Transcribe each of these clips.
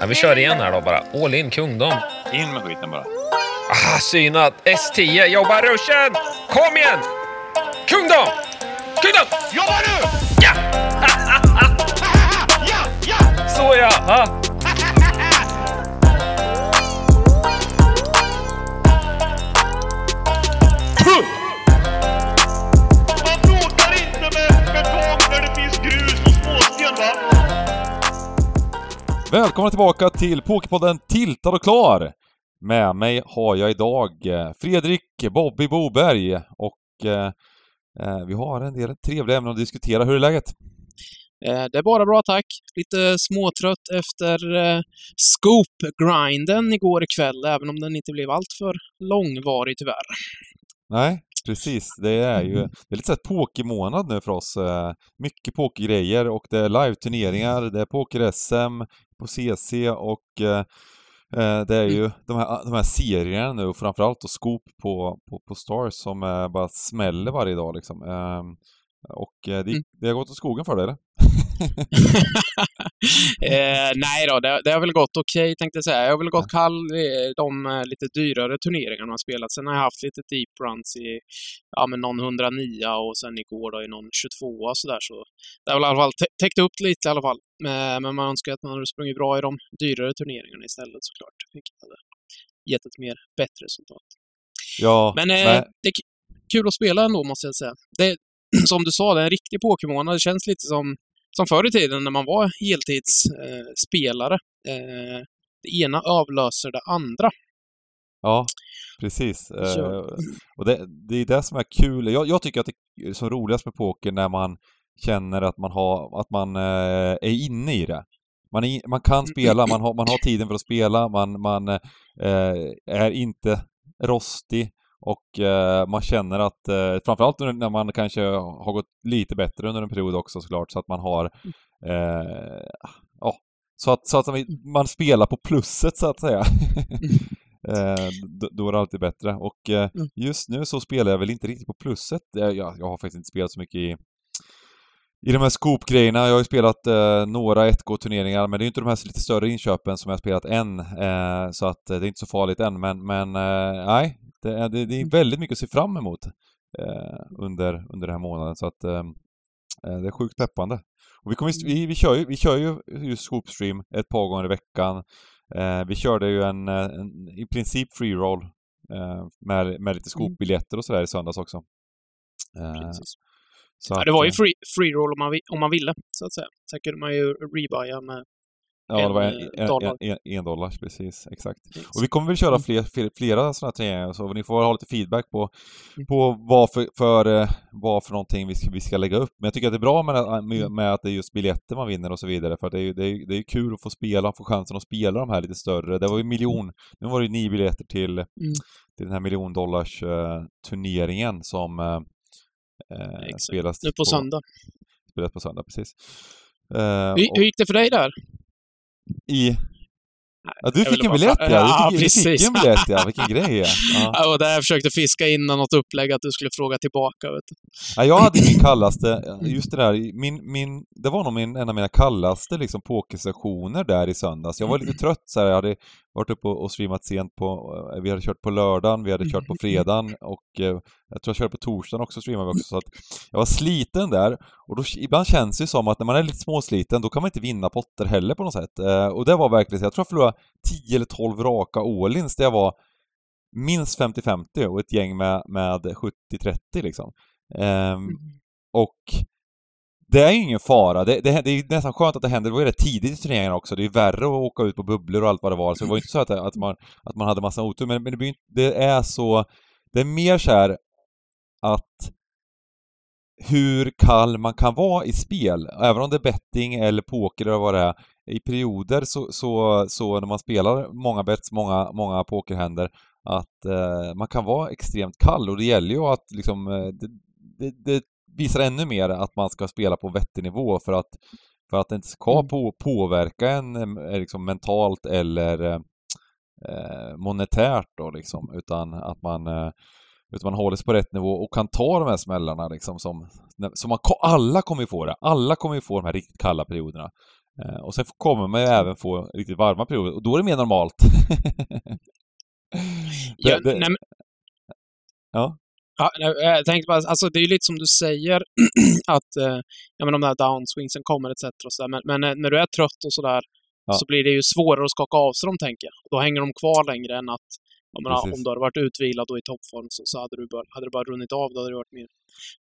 Ja, vi kör igen här då bara. All in kungdom. In med skiten bara. Ah, synat. S10, jobba ruschen! Kom igen! Kungdom! Kungdom! Jobba nu! Ja! Ja, ja! Så ja! Ah. Välkomna tillbaka till Pokerpodden Tiltad och klar! Med mig har jag idag eh, Fredrik Bobby Boberg och eh, eh, vi har en del trevliga ämnen att diskutera. Hur är läget? Eh, Det är bara bra tack. Lite småtrött efter eh, scoop-grinden igår kväll, även om den inte blev alltför långvarig tyvärr. Nej, precis. Det är ju det är lite såhär pokermånad nu för oss. eh, Mycket pokergrejer och det är live-turneringar, det är poker-SM på CC och eh, eh, det är ju de här, de här serierna nu och framförallt då Scoop på, på, på Stars som eh, bara smäller varje dag liksom. Ehm, Och det, Mm. det har gått åt skogen för dig eller? eh, nej då, det, det har väl gått okej tänkte jag säga. Jag har väl gått kall de eh, lite dyrare turneringarna har spelat. Sen har jag haft lite deep runs i ja, men någon 109 och sen igår då i någon 22 och sådär. Så det har väl i alla fall tä- täckt upp lite i alla fall. Men, men man önskar att man hade sprungit bra i de dyrare turneringarna istället såklart. Vilket hade gett ett mer bättre resultat. Ja, Men eh, det är kul att spela ändå, måste jag säga. Det, som du sa, det är en riktig Pokémon. Det känns lite som, som förr i tiden när man var heltidsspelare. Eh, spelare. eh, det ena avlöser det andra. ja, precis. Eh, Ja. Och det, det är det som är kul. Jag, jag tycker att det är så roligast med poker när man känner att man, har, att man eh, är inne i det. Man, är, man kan spela, man har, man har tiden för att spela, man, man eh, är inte rostig och eh, man känner att, eh, framförallt när man kanske har gått lite bättre under en period också såklart, så att man har eh, ja, så att, så att man spelar på plusset så att säga. Eh, då, är det alltid bättre. Och eh, Mm. just nu så spelar jag väl inte riktigt på plusset. Jag, jag, jag har faktiskt inte spelat så mycket i, i de här scoop-grejerna. Jag har ju spelat eh, några 1K-turneringar, men det är ju inte de här lite större inköpen som jag har spelat än. Eh, så att eh, det är inte så farligt än. Men, men eh, nej, det är, det, det är väldigt mycket att se fram emot eh, under, under den här månaden. Så att det är sjukt peppande. Och vi, kommer, vi, vi, kör ju, vi kör ju just Scoopstream ett par gånger i veckan. Eh, vi körde ju en, en i princip free roll eh, med, med lite Scoop-biljetter och sådär i söndags också. Eh. Så Ja, det var ju eh, free, free roll om man, om man ville, så att säga. Sen kunde man ju rebuya med Ja, det var en, en, en, dollar. en, en, en dollar, precis. Exakt. Och vi kommer väl köra fler, fler, flera sådana turneringar, så ni får ha lite feedback på, Mm. på vad, för, för, eh, vad för någonting vi ska, vi ska lägga upp. Men jag tycker att det är bra med, med, med att det är just biljetter man vinner och så vidare, för det är ju det är, det är kul att få spela, få chansen att spela de här lite större. Det var ju miljon, nu var det ju nio biljetter till, till den här miljondollars eh, turneringen som eh, eh, spelas nu på söndag. Spelas på söndag, precis. Eh, Hur, och hur gick det för dig där? i... Ja, du fick en biljett ja! Ja, Du fick, du fick precis. en biljett ja, vilken grej ja. ja. Ja, och där jag försökte fiska in något upplägg att du skulle fråga tillbaka. Vet du. ja jag hade min kallaste, just det där, min, min, det var nog min, en av mina kallaste liksom pokersessioner där i söndags. Jag var lite trött så här, jag hade varit uppe och och streamat sent på, eh, vi hade kört på lördagen, vi hade kört på fredagen och eh, jag tror jag körde på torsdagen också streamade vi också så att jag var sliten där och då, ibland känns det ju som att när man är lite småsliten då kan man inte vinna potter heller på något sätt. Eh, och det var verkligen så, jag tror jag förlorade 10 eller 12 raka all-ins där jag var minst 50-50 och ett gäng med, med 70-30 liksom. Ehm, och det är ju ingen fara. Det, det, det är nästan skönt att det händer. Det var ju rätt tidigt i turneringen också. Det är ju värre att åka ut på bubblor och allt vad det var. Så det var ju inte så att, att, man, att man hade massa otur. Men, men det, blir, inte- det är så... Det är mer så här att hur kall man kan vara i spel, även om det är betting eller poker eller vad det är. I perioder så, så, så när man spelar många bets, många, många pokerhänder, att eh, man kan vara extremt kall och det gäller ju att liksom, eh, det, det, det visar ännu mer att man ska spela på vettig nivå för att, för att det inte ska Mm. på, påverka en eh, liksom mentalt eller eh, eh, monetärt då liksom, utan att man eh, utan man håller sig på rätt nivå och kan ta de här smällarna liksom som, som man, alla kommer ju få det. Alla kommer ju få de här riktigt kalla perioderna. Eh, och sen kommer man ju även få riktigt varma perioder och då är det mer normalt. Det- Ja, det- nej, men- Ja. Ja, nej, jag tänkte bara, alltså det är ju lite som du säger, att eh, ja, men de där downswingsen kommer etc. Och så där. Men, men eh, när du är trött och sådär, Ja. så blir det ju svårare att skaka av sig dem, tänker jag. Då hänger de kvar längre än att, menar, om du hade varit utvilad och i toppform så, så hade, du bara, hade det bara runnit av. Då hade det varit mer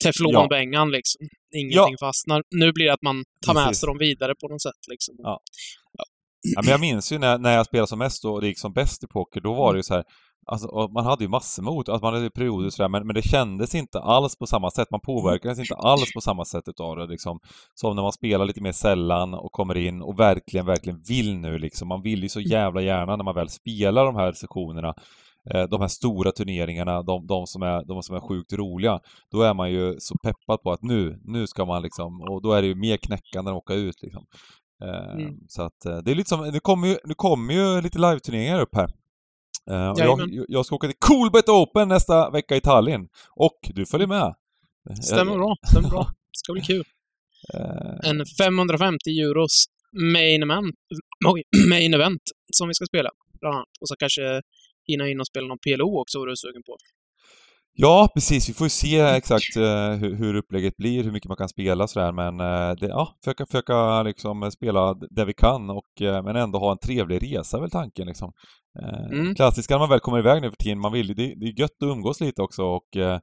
teflonbängan liksom. Ingenting fastnar. Nu blir det att man tar med Precis. sig dem vidare på något sätt liksom. Ja. Ja, men jag minns ju när, när jag spelade som mest och det gick som bäst i poker, då var det ju så här Alltså, och man hade ju massor med ot, alltså man hade perioder sådär, men, men det kändes inte alls på samma sätt. Man påverkades inte alls på samma sätt utav det liksom. Som när man spelar lite mer sällan och kommer in och verkligen, verkligen vill nu liksom. Man vill ju så jävla gärna när man väl spelar de här sessionerna, eh, de här stora turneringarna, de, de, som är, de som är sjukt roliga. Då är man ju så peppad på att nu, nu ska man liksom, och då är det ju mer knäckande än att åka ut liksom. Mm. Så att eh, det är lite som, nu kommer ju, nu kommer ju lite live-turneringar upp här. Eh, och jag, jag ska åka till Coolbet Open nästa vecka i Tallinn. Och du följer med. Stämmer Jag- bra, stämmer bra. Det ska bli kul. Eh, en 550 euros main event, main event som vi ska spela, bland annat. Och så kanske hinna in och spela någon PLO också, vad du är sugen på. Ja, precis. Vi får ju se exakt eh, hur, hur upplägget blir, hur mycket man kan spela sådär, men eh, det, ja, försöka, försöka liksom spela det vi kan och eh, men ändå ha en trevlig resa väl tanken liksom. Eh, Mm. Klassiskt när man väl kommer iväg nu för tiden, man vill det, det är gött att umgås lite också och eh,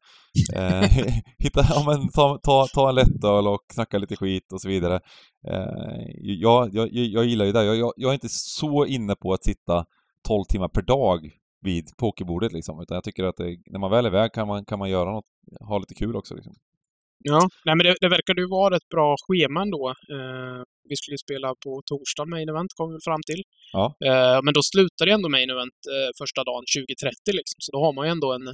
eh, hitta, ja, men ta, ta, ta en lättöl och snacka lite skit och så vidare. Eh, jag, jag, jag gillar ju det, jag, jag, jag är inte så inne på att sitta 12 timmar per dag vid pokerbordet liksom, utan jag tycker att det, när man väl är iväg kan man, kan man göra något, ha lite kul också liksom. Ja, nej men det, det verkar ju vara ett bra schema ändå. Eh, vi skulle ju spela på torsdag main event, kom vi fram till. Ja. Eh, men då slutar det ändå main event eh, första dagen 2030 liksom. Så då har man ju ändå en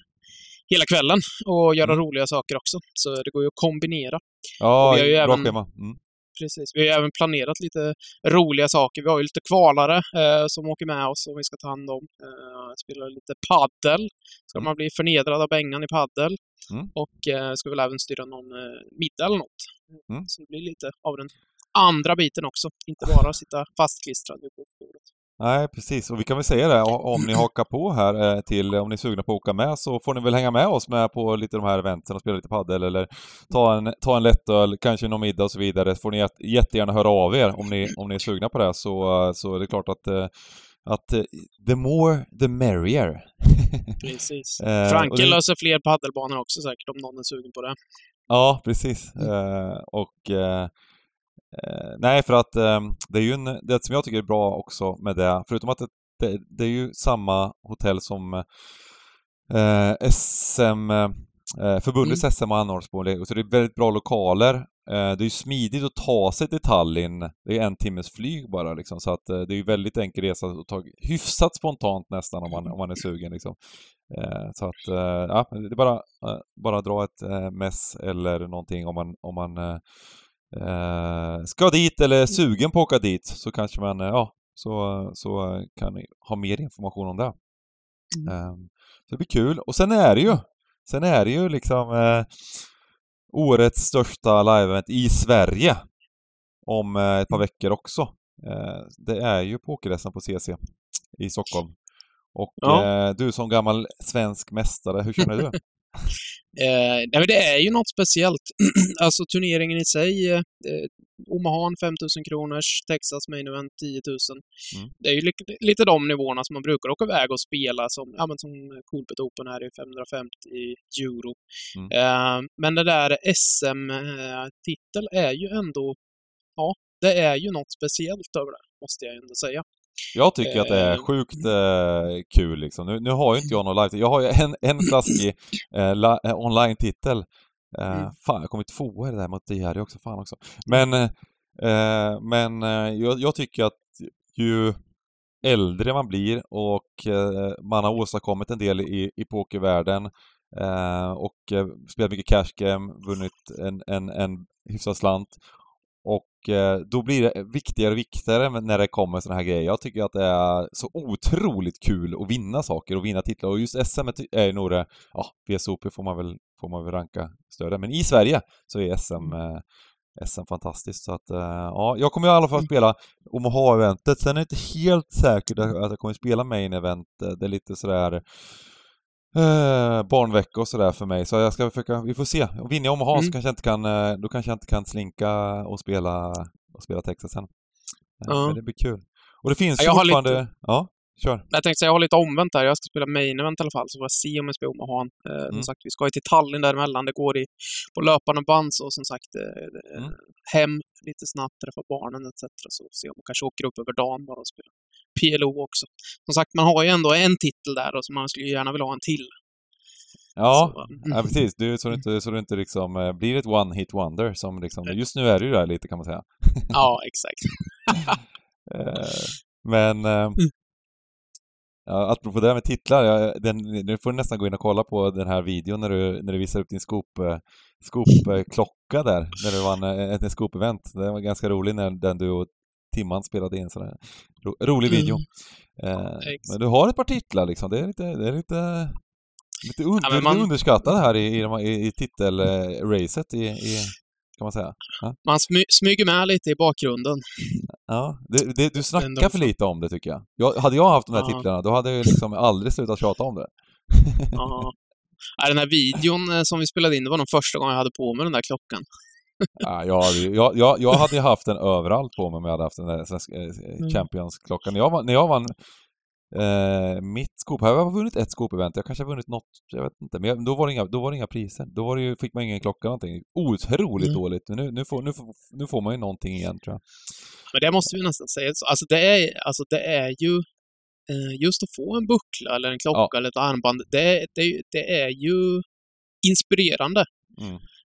hela kvällen och göra Mm. roliga saker också. Så det går ju att kombinera. Ja, bra även- schema. Mm. Precis. Vi har även planerat lite roliga saker. Vi har ju lite kvalare eh, som åker med oss som vi ska ta hand om. Eh, spelar lite paddel. Ska Mm. man bli förnedrad av Bengan i paddel. Mm. Och eh, ska väl även styra någon eh, middag eller något. Mm. Så det blir lite av den andra biten också. Inte bara sitta fastklistrad bordet. Nej, precis. Och vi kan väl säga det, om ni hakar på här eh, till, om ni är sugna på att åka med så får ni väl hänga med oss med på lite de här eventen och spela lite paddel eller ta en, ta en lättöl, kanske någon middag och så vidare. Så får ni jätte- jättegärna höra av er om ni, om ni är sugna på det så, så är det klart att, eh, att eh, the more the merrier. Precis. Eh, och Franke det- löser fler paddelbanor också säkert om någon är sugen på det. Ja, precis. Och nej, för att eh, det är ju en, det som jag tycker är bra också med det, förutom att det, det, det är ju samma hotell som eh, SM, eh, förbundets SM anordnas på, så det är väldigt bra lokaler. Eh, det är ju smidigt att ta sig till Tallinn, det är en timmes flyg bara liksom, så att eh, det är ju väldigt enkel resa att ta hyfsat spontant nästan om man, om man är sugen liksom. Eh, så att, eh, ja, det är bara, eh, bara dra ett eh, mess eller någonting om man, om man eh, ska dit eller är sugen på att åka dit så kanske man, eh, ja, så, så kan ni ha mer information om det. Eh, så det blir kul. Och sen är det ju, sen är det ju liksom eh, årets största live-event i Sverige om eh, ett par veckor också. Eh, det är ju pokerresan på CC i Stockholm. Och Ja. eh, du som gammal svensk mästare, hur känner du? Eh, nej, men det är ju något speciellt. alltså turneringen i sig, eh, Omaha 5000 kronors, Texas Main Event 10 000. Mm. Det är ju li- lite de nivåerna som man brukar åka iväg och spela som, ja men som Coolbet Open här är 550 euro. Mm. Eh, men det där SM-titel är ju ändå, ja, det är ju något speciellt över det, måste jag ändå säga. Jag tycker att det är Eh, sjukt eh, kul liksom. Nu, nu har ju inte jag någon live Jag har ju en, en flaskig eh, eh, online-titel. Eh, Mm. Fan, jag kom ju tvåa i det där mot Diary också. Fan också. Men, eh, men eh, jag, jag tycker att ju äldre man blir och man har åstadkommit en del i, i pokervärlden och spelat mycket cash game, vunnit en, en, en hyfsad slant och eh, då blir det viktigare och viktigare när det kommer såna här grejer. Jag tycker att det är så otroligt kul att vinna saker och vinna titlar. Och just SM är ju nog det, ja, VSOP får man väl, får man väl ranka större. Men i Sverige så är SM eh, SM fantastiskt. Så att, eh, ja, jag kommer i alla fall spela Omaha-eventet. Sen är det inte helt säkert att att jag kommer spela main-event. Det är lite sådär eh, barnvecka och sådär för mig. Så jag ska försöka, vi får se. Vinner jag Omaha så Mm. kanske jag inte kan, eh, då kanske jag inte kan slinka och spela, och spela Texas sen. Eh, Ja. Men det blir kul. Och det finns Ja, ju jag har lite- fortfarande... Ja, kör. Jag tänkte säga, jag har lite omvänt där. Jag ska spela main event i alla fall, så får jag se om jag spelar Omaha. Eh, Mm. Som sagt, vi ska ju till Tallinn däremellan. Det går i, på löpande band, så som sagt, eh, eh, Mm. hem lite snabbt, träffa barnen etc. Så se om man kanske åker upp över dagen bara och spelar PLO också. Som sagt, man har ju ändå en titel där och så man skulle gärna vilja ha en till. Ja, Så, mm. ja precis. Du, så, du inte, så du inte liksom eh, blir ett one-hit wonder som liksom, just nu är det ju där lite kan man säga. ja, exakt. Eh, Men eh, Mm. ja, apropå det här med titlar, jag, den, nu får du nästan gå in och kolla på den här videon när du, när du visar upp din scoop, eh, scoop-klocka där, när du vann eh, ett scoop-event. Den var ganska rolig när den du och Timman spelade in sådär. Ro, rolig video. Mm. Eh, men du har ett par titlar liksom, det är lite, det är lite Lite, un, Ja, man- underskattad här i, i, i, titelracet i, i, kan man säga. Man smy, smyger med lite i bakgrunden. Ja, det, det, du snackar för lite om det tycker jag. jag. Hade jag haft de här Ja. titlarna, då hade jag liksom aldrig slutat tjata om det. Ja. Ja, Den här videon eh, som vi spelade in, det var nog första gången jag hade på mig den där klockan. Ja, jag, hade, jag, jag, jag hade haft den överallt på mig om jag hade haft den där eh, Mm. Champions-klockan. När jag, var- när jag vann eh, mitt skop, jag har vunnit ett skop-event, jag kanske har vunnit något, jag vet inte, men jag, då, var det inga, då var det inga priser. Då var det ju, fick man ingen klocka någonting. Otroligt Mm. dåligt, men nu, nu, får, nu, får, nu får man ju någonting igen tror jag. Men det måste vi nästan säga. Alltså det är, alltså det är ju eh, just att få en buckla eller en klocka eller ett armband. Det, det, det är ju inspirerande.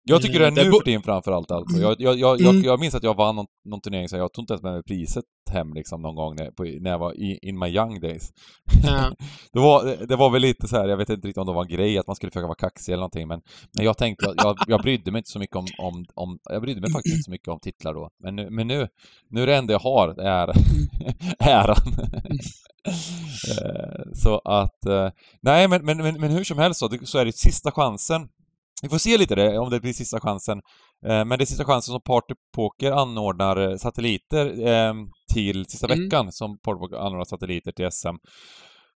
Jag tycker det är Mm, det nu bo- för tiden framförallt alltså. Jag, jag, jag, jag, Mm. jag minns att jag vann någon, någon turnering, så jag tog inte ens med mig priset hem liksom någon gång när, på, när jag var i, in my young days. Eh, Det var, det var väl lite så här, jag vet inte riktigt om det var en grej att man skulle försöka vara kaxig eller någonting, men, men jag tänkte, jag, jag, jag brydde mig inte så mycket om, om, om, jag brydde mig faktiskt inte så mycket om titlar då. Men nu, men nu, nu är det enda jag har, det är äran. Eh, så att, eh, nej men, men, men, men hur som helst så, så är det sista chansen. Vi får se lite det, om det blir sista chansen. Eh, Men det är sista chansen som Party Poker anordnar eh, satelliter eh, till sista Mm. veckan som Party Poker anordnar satelliter till SM.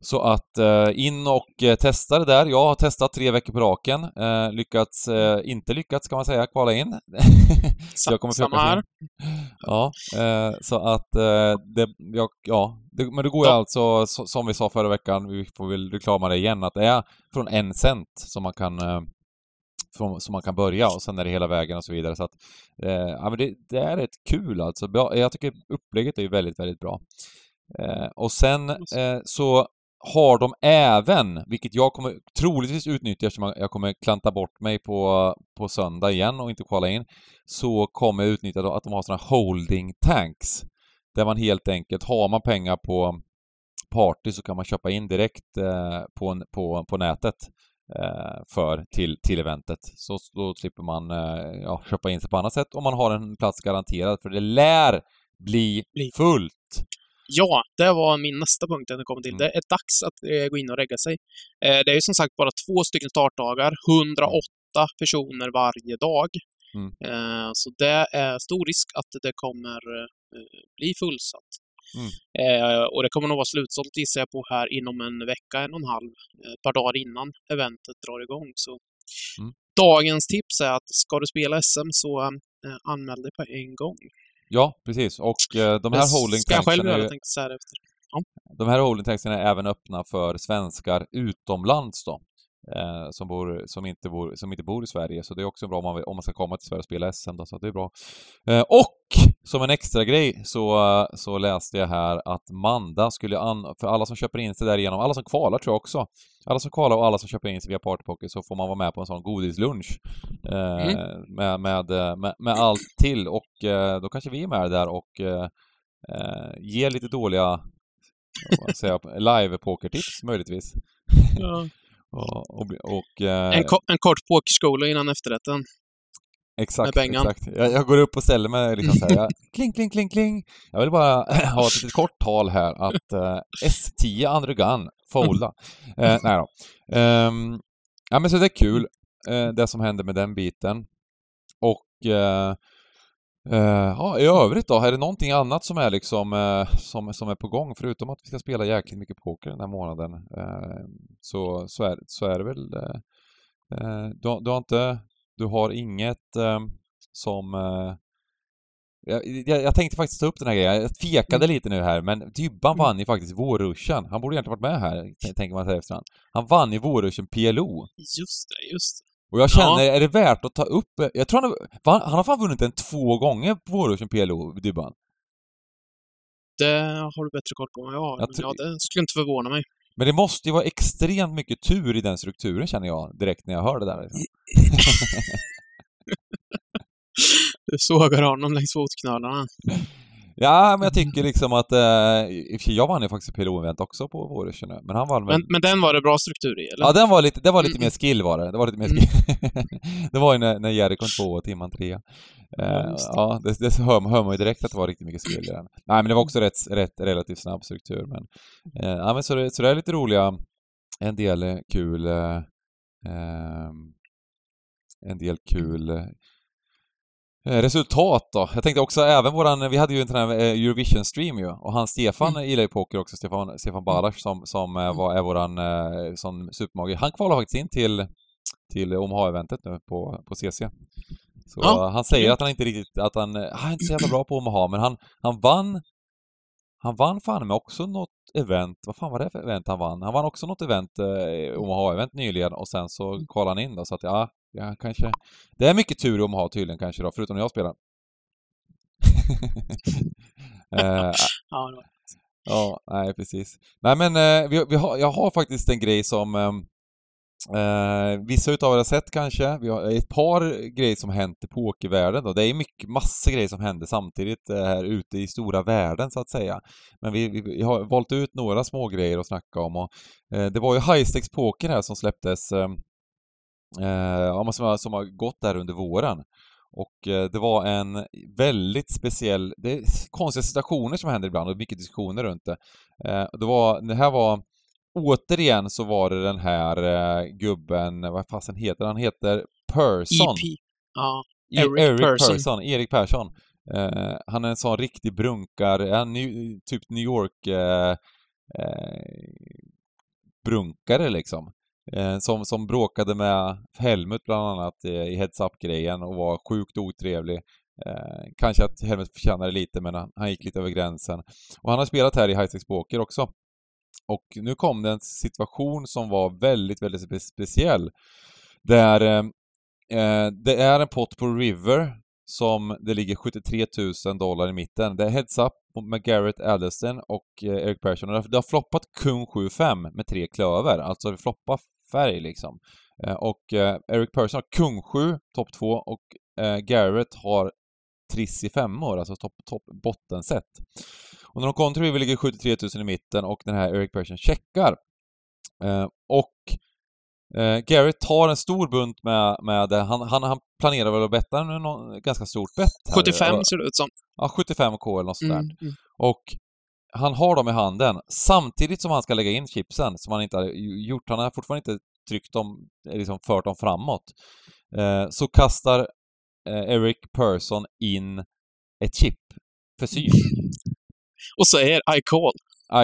Så att eh, in och testa det där. Jag har testat tre veckor på raken. Lyckats, inte lyckats kan man säga, kvala in. jag kommer samma försöka här. Ja, så att det, jag, ja, men det går ju Ja. alltså, så, som vi sa förra veckan, vi får väl reklama det igen, att det är från en cent som man kan från, som man kan börja och sen är det hela vägen och så vidare. Så att, eh, ja, men det, det är rätt kul alltså. Bra, jag tycker upplägget är ju väldigt, väldigt bra. Eh, och sen eh, så har de även, vilket jag kommer troligtvis utnyttja eftersom jag kommer klanta bort mig på, på söndag igen och inte kvala in, så kommer jag utnyttja att de har sådana holding tanks. Där man helt enkelt, har man pengar på party så kan man köpa in direkt eh, på, en- på, på nätet för till, till eventet. Så då slipper man eh, ja, köpa in sig på annat sätt om man har en plats garanterad för det lär bli Bli. fullt. Ja, det var min nästa punkt jag kom till. Mm. Det är dags att eh, gå in och regga sig. Eh, det är ju som sagt bara två stycken startdagar, 108 personer varje dag. Mm. Eh, så det är stor risk att det kommer eh, bli fullsatt. Mm. Eh, och det kommer nog vara slutsålt gissar jag på här inom en vecka, en och en halv, eh, ett par dagar innan eventet drar igång. Så Mm. dagens tips är att ska du spela SM så eh, anmäl dig på en gång. Ja, precis. Och eh, de här holding ska jag själv göra, tänkte jag säga efter. de här holding är även öppna för svenskar utomlands då. Eh, som, bor, som, inte bor, som inte bor i Sverige, så det är också bra om man, om man ska komma till Sverige och spela SM då, så det är bra. Eh, och som en extra grej så, så läste jag här att Manda skulle, an, för alla som köper in sig därigenom, alla som kvalar tror jag också, alla som kvalar och alla som köper in sig via Partypoker så får man vara med på en sån godislunch. Eh, Mm. med, med, med, med allt till och eh, då kanske vi är med där och eh, eh, ger lite dåliga live-pokertips möjligtvis. Ja. Och, och, eh, En, ko- en kort pokerskola innan efterrätten. exakt, exakt. Jag, jag går upp och ställer mig liksom så här, jag, kling, kling, kling, kling. Jag vill bara ha ett litet kort tal här att eh, S10 Andregan, folda. Eh, nej då. Ehm, ja men så det är kul, eh, det som händer med den biten. Och eh, Eh, ja, i övrigt då, är det någonting annat som är liksom eh, som, som är på gång förutom att vi ska spela jäkligt mycket poker den här månaden eh, så, så, är, så är det väl du, du har inte, du har inget som jag, jag, jag tänkte faktiskt ta upp den här grejen, jag tvekade lite nu här men Dybban vann ju faktiskt vårruschen. Han borde egentligen varit med här, tänker man sig efterhand. Han vann ju vårruschen PLO. Just det, just det. Och jag känner, Ja. är det värt att ta upp... Jag tror han har, han har fan vunnit den två gånger på vårruschen PLO, Dybban. Det har du bättre koll på än jag har. Men Ja, det skulle inte förvåna mig. Men det måste ju vara extremt mycket tur i den strukturen känner jag direkt när jag hör det där. Liksom. Du sågar honom längs fotknölarna. Ja, men jag tycker liksom att... Eh, jag vann ju faktiskt PLO-event också på vårruschen men han vann. Men, men den var det bra struktur i, eller? Ja, den var lite, det var lite Mm. mer skill var det. Det var lite mer Mm. skill. det var ju när, när Jerry kom två och Timman trea. Ja, Eh, det. ja, det, det hör, hör man ju direkt att det var riktigt mycket skill i den. Nej, men det var också rätt, rätt relativt snabb struktur. Men, eh, ja, men så, det, så det är lite roliga, en del kul, eh, ehm, en del kul eh, Resultat då? Jag tänkte också även våran, vi hade ju en sån här eh, Eurovision-stream ju och han Stefan gillar ju poker också, Stefan, Stefan Balasch som, som eh, var, är våran eh, sån supermage. Han kvalade faktiskt in till, till Omaha-eventet nu på, på CC. Så Ja, han säger att han inte riktigt, att han, eh, han är inte så jävla bra på Omaha men han, han vann han vann fan med också något event, vad fan var det för event han vann? Han vann också något event, eh, Omaha-event nyligen och sen så kvalade han in då så att ja, ja kanske Det är mycket tur i Omaha tydligen kanske då, förutom när jag spelar. eh. Ja, nej precis. Nej men eh, vi, vi har, jag har faktiskt en grej som ehm, eh, vissa utav er har sett kanske. Vi har ett par grejer som hänt i pokervärlden då. Det är mycket, massor grejer som händer samtidigt eh, här ute i stora världen så att säga. Men vi, vi, vi har valt ut några små grejer att snacka om och eh, det var ju Highstakes Poker här som släpptes eh, eh som, har, som har gått där under våren. Och eh, det var en väldigt speciell, det är konstiga situationer som händer ibland och mycket diskussioner runt det. Eh, det, var, det här var, återigen så var det den här eh, gubben, vad fasen heter han? Heter Persson. EP. Ja, E- Eric Persson. Persson. Erik Persson. Eh, han är en sån riktig brunkar, han är typ New York eh, eh, brunkare liksom. Eh, som, som bråkade med Helmut bland annat i Heads Up-grejen och var sjukt otrevlig. Eh, kanske att Helmut förtjänade lite men han, han gick lite över gränsen. Och han har spelat här i High Stakes Poker också. Och nu kom det en situation som var väldigt, väldigt spe speciell. Där ehm, eh, det är en pott på River som det ligger 73 000 dollar i mitten. Det är Heads Up med Garrett Addison och eh, Eric Persson. Och det har- floppat kung 7-5 med tre klöver, alltså det floppar färg liksom. Eh, och eh, Eric Persson har kung 7, topp 2 och eh, Garrett har triss i femmor, alltså topp, topp, bottenset. Och när de River ligger 73 000 i mitten och den här Eric Persson checkar. Eh, och eh, Garrett tar en stor bunt med, med det. Han, han, han planerar väl att betta någon, ganska stort bett. här. 75 Ja, ser det ut som. Ja, 75k eller något sånt där. Mm, mm. Och han har dem i handen samtidigt som han ska lägga in chipsen som han inte har gjort. Han har fortfarande inte tryckt dem, eh, liksom fört dem framåt. Eh, så kastar eh, Eric Persson in ett chip för syn. Och säger I call.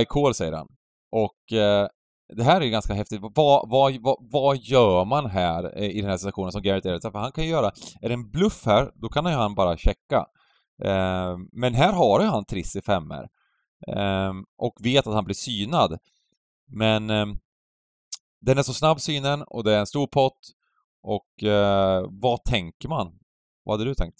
I call säger han. Och eh, det här är ju ganska häftigt. Vad, vad, vad, vad gör man här eh, i den här situationen som Garrett Edwards? För han kan ju göra, är det en bluff här, då kan ju han bara checka. Eh, men här har ju han triss i femmer. Eh, och vet att han blir synad. Men eh, den är så snabb synen och det är en stor pott. Och eh, vad tänker man? Vad hade du tänkt?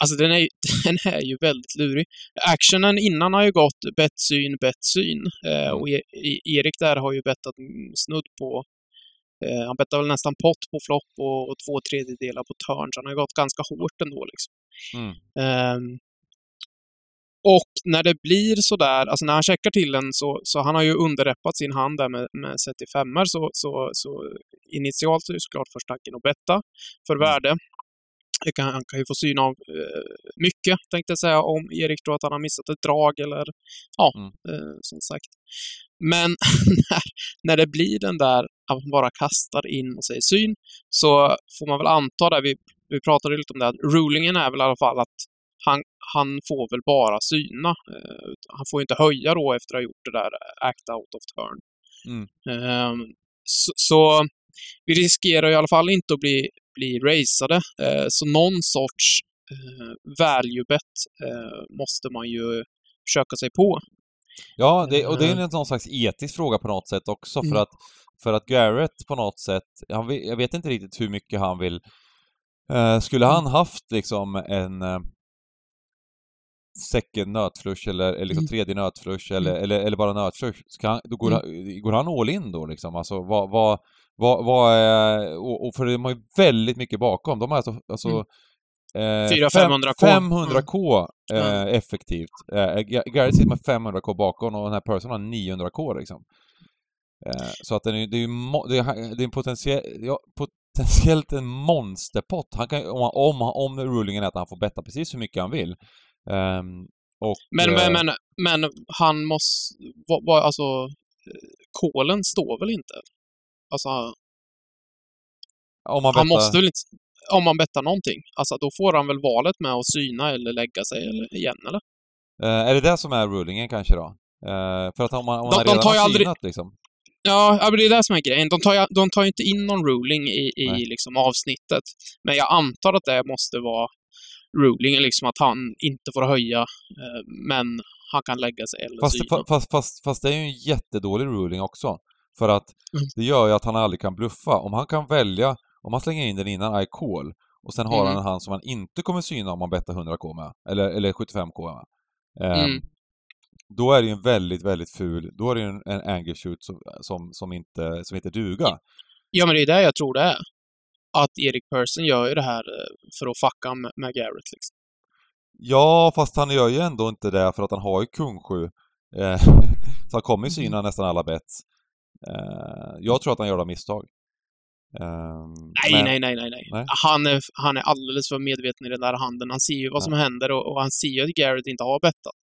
Alltså den är, den är ju väldigt lurig. Actionen innan har ju gått bettsyn, bettsyn. Eh, och e E- Erik där har ju bettat mm, snudd på eh, han bettar väl nästan pott på flopp och, och två tredjedelar på turn, så han har gått ganska hårt ändå liksom. Mm. Ehm, och när det blir sådär, alltså när han checkar till den så, så han har ju underreppat sin hand där med, med 35 så, så, så initialt så är det såklart först tanken att betta för värde. Det kan, han kan ju få syn av eh, mycket, tänkte jag säga, om Erik tror att han har missat ett drag eller ja, Mm. eh, som sagt. Men när, när det blir den där att man bara kastar in och säger syn, så får man väl anta där vi vi pratade lite om det, att rulingen är väl i alla fall att han, han får väl bara syna. Eh, han får inte höja då efter att ha gjort det där act out of turn. Mm. Ehm, så, så vi riskerar i alla fall inte att bli, bli raceade. Eh, så någon sorts eh, value bet eh, måste man ju försöka sig på. Ja, det, och det är någon slags etisk fråga på något sätt också för Mm. att för att Garrett på något sätt, han, jag vet inte riktigt hur mycket han vill eh, Skulle Mm. han haft liksom en second nötflush eller, eller liksom Mm. tredje nötflush eller, eller, eller bara nötflush, ska han, då går, Mm. han, går han all in då liksom? Alltså vad, vad, vad, vad är, och, och för de har ju väldigt mycket bakom. De har alltså, alltså Mm. eh, 400-500K. 500K eh, Mm. effektivt. Eh, Ga- Garrett sitter med 500K bakom och den här personen har 900K liksom. Eh, så att den är, det är ju det är, det är en potentiell, ja, potentiellt en monsterpott. Han kan, om, han- om, han- om rulingen är att han får betta precis hur mycket han vill. Ehm, och, Men, eh, men, men, men han måste... Vad, vad, alltså, kolen står väl inte? Alltså, om man han måste väl inte... Om man bettar någonting. Alltså, då får han väl valet med att syna eller lägga sig eller, igen, eller? eh, är det det som är rulingen kanske då? Eh, för att om man, om De- man de redan tar ju har aldrig- synat liksom. Ja, men det är det som är grejen. De tar, ju- de tar inte in någon ruling i, i liksom avsnittet. Men jag antar att det måste vara rulingen, liksom att han inte får höja, eh, men han kan lägga sig eller Fast, syna. fa- fast, fast, fast det är ju en jättedålig ruling också. För att Mm. det gör ju att han aldrig kan bluffa. Om han kan välja, om han slänger in den innan I call och sen har Mm. han en hand som han inte kommer syna om man bettar 100k med, eller, eller 75k med. Ehm, Mm. Då är det ju en väldigt, väldigt ful, då är det ju en, en angle shoot som, som, som inte, som inte duga. Ja, men det är det jag tror det är. Att Erik Persson gör ju det här eh, för att fucka med, Garrett, liksom. Ja, fast han gör ju ändå inte det för att han har ju kung 7. Eh, så han kommer ju syna nästan alla bets. Eh, jag tror att han gör det misstag. Ehm, Nej, men- nej, nej, nej, nej. Nej. Han, är, han är alldeles för medveten i den där handen. Han ser ju vad som händer och, och han ser ju att Garrett inte har bettat.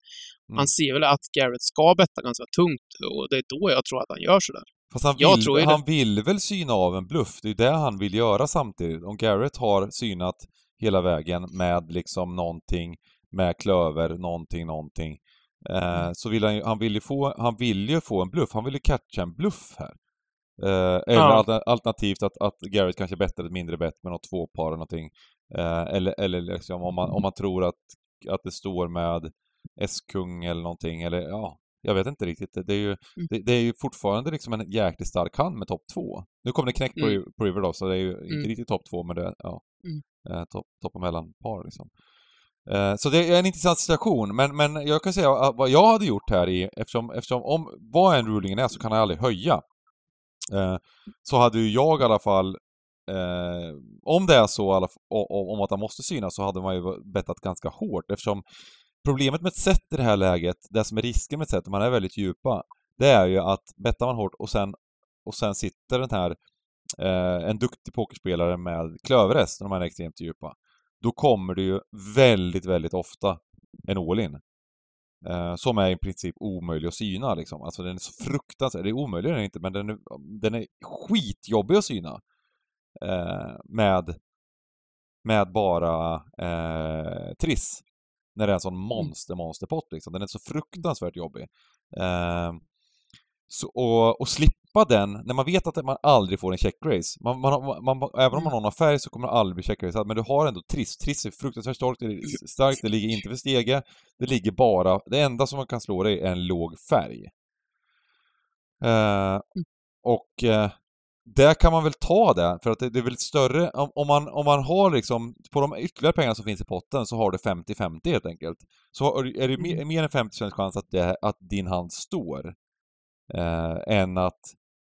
Mm. Han ser väl att Garrett ska betta ganska tungt och det är då jag tror att han gör sådär. Fast han Jag vill, ju han vill väl syna av en bluff, det är det han vill göra samtidigt. Om Garrett har synat hela vägen med liksom någonting, med klöver, någonting, någonting. Eh, Mm. Så vill han ju, han vill ju få, han vill ju få en bluff, han vill ju catcha en bluff här. Eh, eller Ja. alter- alternativt att, att Garrett kanske bettar ett mindre bett med något tvåpar eller någonting. Eh, eller eller liksom om man, om man tror att, att det står med S-kung eller någonting, eller ja, jag vet inte riktigt. Det är ju, det, det är ju fortfarande liksom en jäkligt stark hand med topp två. Nu kommer det knäck på, Mm. på River då, så det är ju inte Mm. riktigt topp två, men det är ja, Mm. eh, topp top och mellanpar liksom. Eh, så det är en intressant situation, men, men jag kan säga att vad jag hade gjort här i, eftersom, eftersom om vad en rulingen är så kan han aldrig höja. Eh, så hade ju jag i alla fall Eh, om det är så om att han måste synas så hade man ju bettat ganska hårt eftersom problemet med ett set i det här läget, det som är risken med ett set, om man är väldigt djupa, det är ju att bettar man hårt och sen, och sen sitter den här eh, en duktig pokerspelare med klöverrest när man är extremt djupa, då kommer det ju väldigt, väldigt ofta en all-in. Eh, som är i princip omöjlig att syna liksom. Alltså den är så fruktansvärt, det är omöjligt är den inte, men den är, den är skitjobbig att syna. Eh, med, med bara eh, triss. När det är en sån monster, monsterpott liksom. Den är så fruktansvärt jobbig. Eh, så, och, och slippa den, när man vet att man aldrig får en checkrace. Man, man, man, man, även om man har någon färg så kommer det aldrig bli checkrace, men du har ändå triss. Triss är fruktansvärt starkt, det, är starkt, det ligger inte för stege. Det ligger bara, det enda som man kan slå dig är en låg färg. Eh, och eh, där kan man väl ta det, för att det, det är väl större, om, om, man, om man har liksom, på de ytterligare pengarna som finns i potten så har du 50-50 helt enkelt. Så är det mer, mer än 50% chans att, det, att din hand står, eh, än att,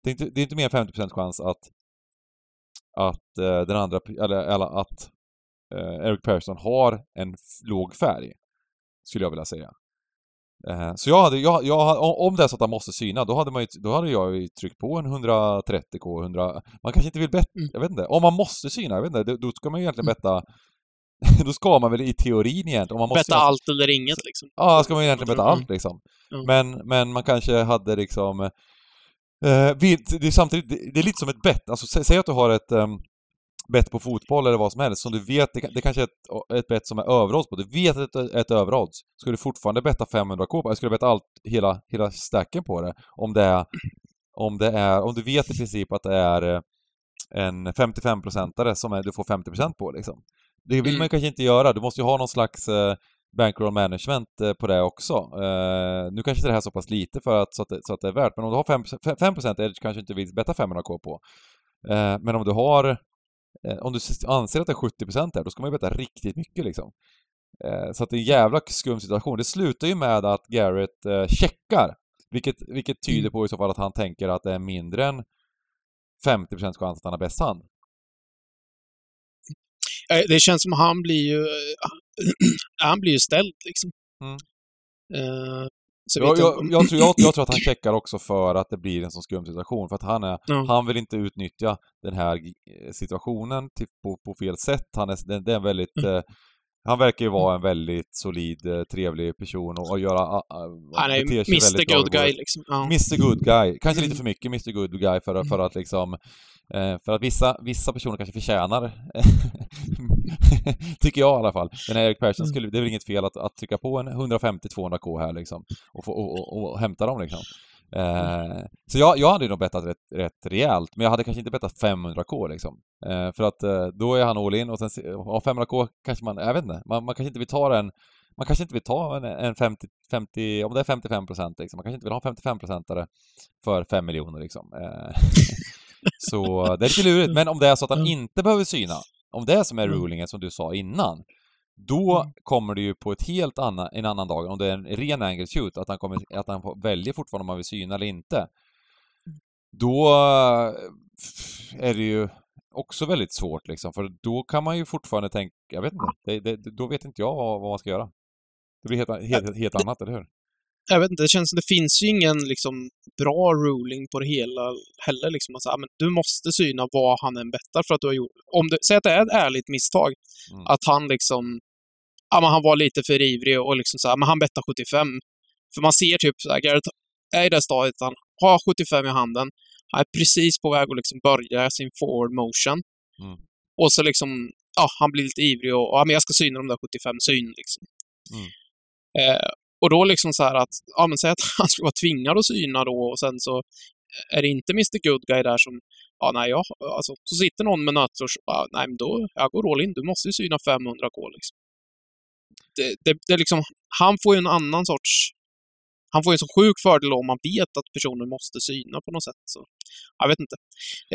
det är, inte, det är inte mer än 50% chans att, att eh, den andra, eller, eller att eh, Eric Persson har en låg färg, skulle jag vilja säga. Eh, Så jag hade, jag, jag, om- det är så att han måste syna, då hade, man ju, då hade jag ju tryckt på en 130k, 100... Man kanske inte vill betta, Mm. jag vet inte. Om man måste syna, jag vet inte, då- då ska man ju egentligen betta... då ska man väl i teorin egentligen, om man måste Betta syna- allt eller inget, liksom. Ja, ska man ju egentligen betta Mm. allt liksom. Mm. Men, men man kanske hade liksom... Eh, det är samtidigt, det, är lite som ett bett. Alltså sä, säg att du har ett... ehm, bett på fotboll eller vad som helst, som du vet, det, det kanske är ett, ett bett som är överodds på, du vet att det är ett överodds. Ska du fortfarande betta 500k på Jag skulle betta allt, hela, hela stacken på det. Om det är, om det är, om du vet i princip att det är eh, en 55-procentare som är, du får 50% på liksom. Det vill man Mm. kanske inte göra, du måste ju ha någon slags eh, bankroll management eh, på det också. Eh, nu kanske det här är så pass lite för att, så, att det, så att det är värt, men om du har 5%, 5% edge kanske inte vill betta 500k på. Eh, men om du har, om du anser att det är 70% där, då ska man ju betta riktigt mycket liksom. Eh, så att det är en jävla skum situation. Det slutar ju med att Garrett eh, checkar, vilket, vilket tyder på i så fall att han tänker att det är mindre än 50% chans att han har bäst hand. Eh, Det känns som han blir ju... han blir ju ställd liksom. Mm. Jag, jag, jag, tror, jag, tror att han checkar också för att det blir en sån skum situation, för att han är, Ja. han vill inte utnyttja den här eh, situationen till, på, på fel sätt. Han är, det, det är en väldigt, Mm. eh, han verkar ju vara en väldigt solid, eh, trevlig person och, och göra, ah, Han är Mr Good. Guy liksom. Ja. Mr Good Guy. Kanske lite Mm. för mycket Mr Good Guy för, att- för att liksom för att vissa, vissa personer kanske förtjänar Tycker jag i alla fall. Den här Erik Persson Mm. skulle, det är väl inget fel att, att trycka på en 150-200k här liksom och, få, och, och, och hämta dem liksom. Eh, så jag, jag hade nog bettat rätt, rätt rejält, men jag hade kanske inte bettat 500k liksom. Eh, för att eh, då är han all in och sen se- ja, 500k kanske man, jag vet inte, man, man kanske inte vill ta den man kanske inte vill ta en, en 50, 50, om det är 55 procent liksom, man kanske inte vill ha en 55 procentare för 5 miljoner liksom. Så det är lite lurigt, men om det är så att han inte behöver syna, om det är som är rulingen som du sa innan, då Mm. kommer det ju på ett helt annan, en annan dag, om det är en ren angle shoot, att han, kommer, att han väljer fortfarande om man vill syna eller inte. Då eh, är det ju också väldigt svårt liksom, för då kan man ju fortfarande tänka, jag vet inte, det, det, då vet inte jag vad, vad man ska göra. Det blir helt, helt, helt annat, eller hur? Jag vet inte, det känns som det finns ju ingen liksom, bra ruling på det hela heller. Liksom. Alltså, men du måste syna vad han än bettar för att du har gjort... Om det, säg att det är ett ärligt misstag. Mm. Att han liksom... Ja, men han var lite för ivrig och liksom så här, men han bettar 75. För man ser typ så här, Garrett är i det stadiet, han har 75 i handen. Han är precis på väg att liksom börja sin forward motion. Mm. Och så liksom, ja, han blir lite ivrig och, ja, men jag ska syna de där 75 syn liksom. Mm. Eh, och då liksom så här att, ja men säg att han skulle vara tvingad att syna då och sen så är det inte Mr Good Guy där som, ja nej, jag, alltså, så sitter någon med nötter och ja, nej men då, jag går all in, du måste ju syna 500k liksom. Det, det, det liksom, han får ju en annan sorts, han får ju en så sjuk fördel om man vet att personen måste syna på något sätt. Så, jag vet inte.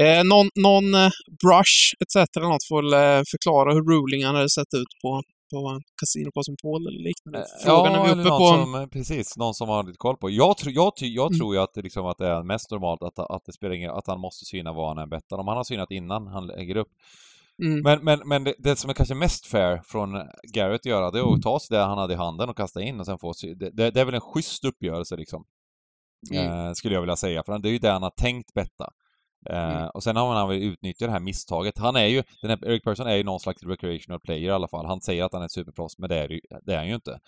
Eh, någon, någon eh, brush etc. något får väl eh, förklara hur rulingarna hade sett ut på, på Casino Cosmopol eller liknande. Frågan är vi Eh, uppe på... Som, eh, precis, någon som har lite koll på. Jag, tro, jag, ty, jag Mm. tror ju att det, liksom, att det är mest normalt att, att det spelar ingen att han måste syna vad han än bettar. Om han har synat innan han lägger upp. Mm. Men, men, men det, det som är kanske mest fair från Garrett att göra, det är att ta sig det han hade i handen och kasta in och sen få det, det, det är väl en schysst uppgörelse liksom. Mm. Eh, skulle jag vilja säga, för det är ju det han har tänkt betta. Eh, Mm. Och sen har han väl utnyttjat det här misstaget. Han är ju, den här Eric Persson är ju någon slags recreational player i alla fall. Han säger att han är superproffs, men det är, det ju- det är han ju inte.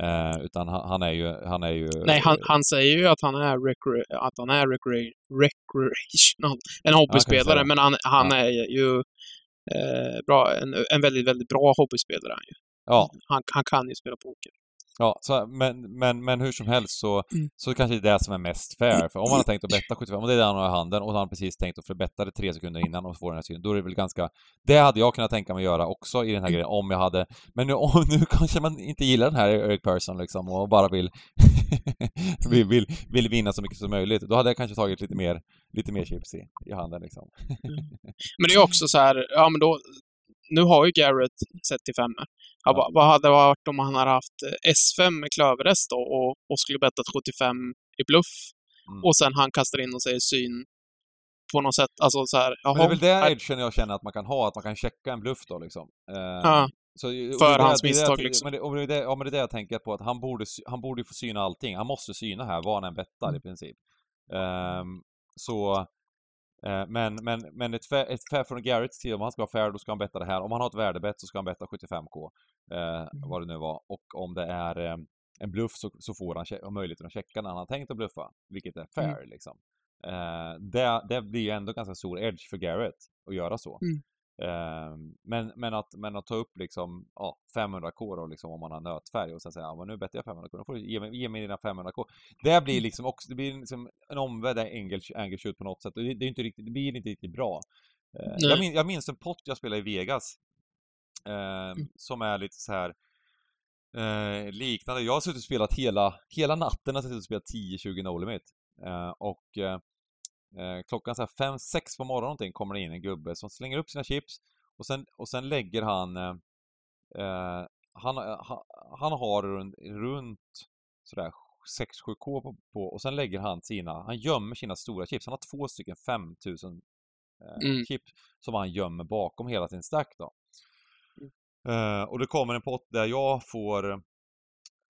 Eh, utan han, han är ju, han är ju... Nej, han, han säger ju att han är, recre, att han är recre, recreational, en hobbyspelare, säga. men han, han Ja. är ju eh, bra, en, en väldigt, väldigt bra hobbyspelare. Han, ju. Ja, han, han kan ju spela poker. Ja så, men, men, men hur som helst så, Mm. så kanske det är det som är mest fair. För om han har tänkt att betta 75, och det är det han har i handen, och han har precis tänkt att förbättra det tre sekunder innan och få den här synen, då är det väl ganska... Det hade jag kunnat tänka mig att göra också i den här grejen, om jag hade... Men nu, om, nu kanske man inte gillar den här Eric Persson liksom, och bara vill, vill, vill, vill vinna så mycket som möjligt. Då hade jag kanske tagit lite mer, lite mer chips i, i handen liksom. Men det är också så här, ja men då, nu har ju Garrett sett till fem. Ja, Ja. vad, hade det varit om han hade haft eh, S5 med klöverrest då och, och skulle bettat 75 i bluff Mm. och sen han kastar in och säger syn på något sätt. Alltså så här, Men det är väl det edgen jag känner att man kan ha, att man kan checka en bluff då liksom. Eh, Ja. så, det För det- hans det det misstag, jag- liksom. Men det, och det, det, ja, men det är det jag tänker på, att han borde, han borde få syna allting. Han måste syna här, vad han än bettar Mm. i princip. Ehm, så, men, men, men ett fair, ett fair från Garretts sida, om han ska vara fair, då ska han betta det här. Om han har ett värdebett så ska han betta 75k, eh, Mm. vad det nu var. Och om det är eh, en bluff så, så får han che- möjligheten att checka när han har tänkt att bluffa, vilket är fair Mm. liksom. Eh, det, det blir ju ändå ganska stor edge för Garrett att göra så. Mm. Eh, men, men, att, men att ta upp liksom, ja, 500k då, liksom, om man har nötfärg och sen säga ja, men nu bettar jag 500k, då får du ge mig, ge mig dina 500k. Det blir liksom också, det blir liksom en omvänd angle, shoot på något sätt och det, det, är inte riktigt, det blir inte riktigt bra. Eh, jag, min, jag minns en pott jag spelade i Vegas eh, som är lite så här eh, liknande. Jag har suttit och spelat hela, hela natten, har suttit och spelat 10-20 no limit. Eh, och eh, eh klockan 5-6 på morgonen någonting kommer det in en gubbe som slänger upp sina chips och sen, och sen lägger han eh, eh, han, han, han har runt, runt sådär 6-7k på, på, och sen lägger han sina, han gömmer sina stora chips. Han har två stycken 5000 eh, mm. chips som han gömmer bakom hela sin stack då. Uh, och det kommer en pott där jag får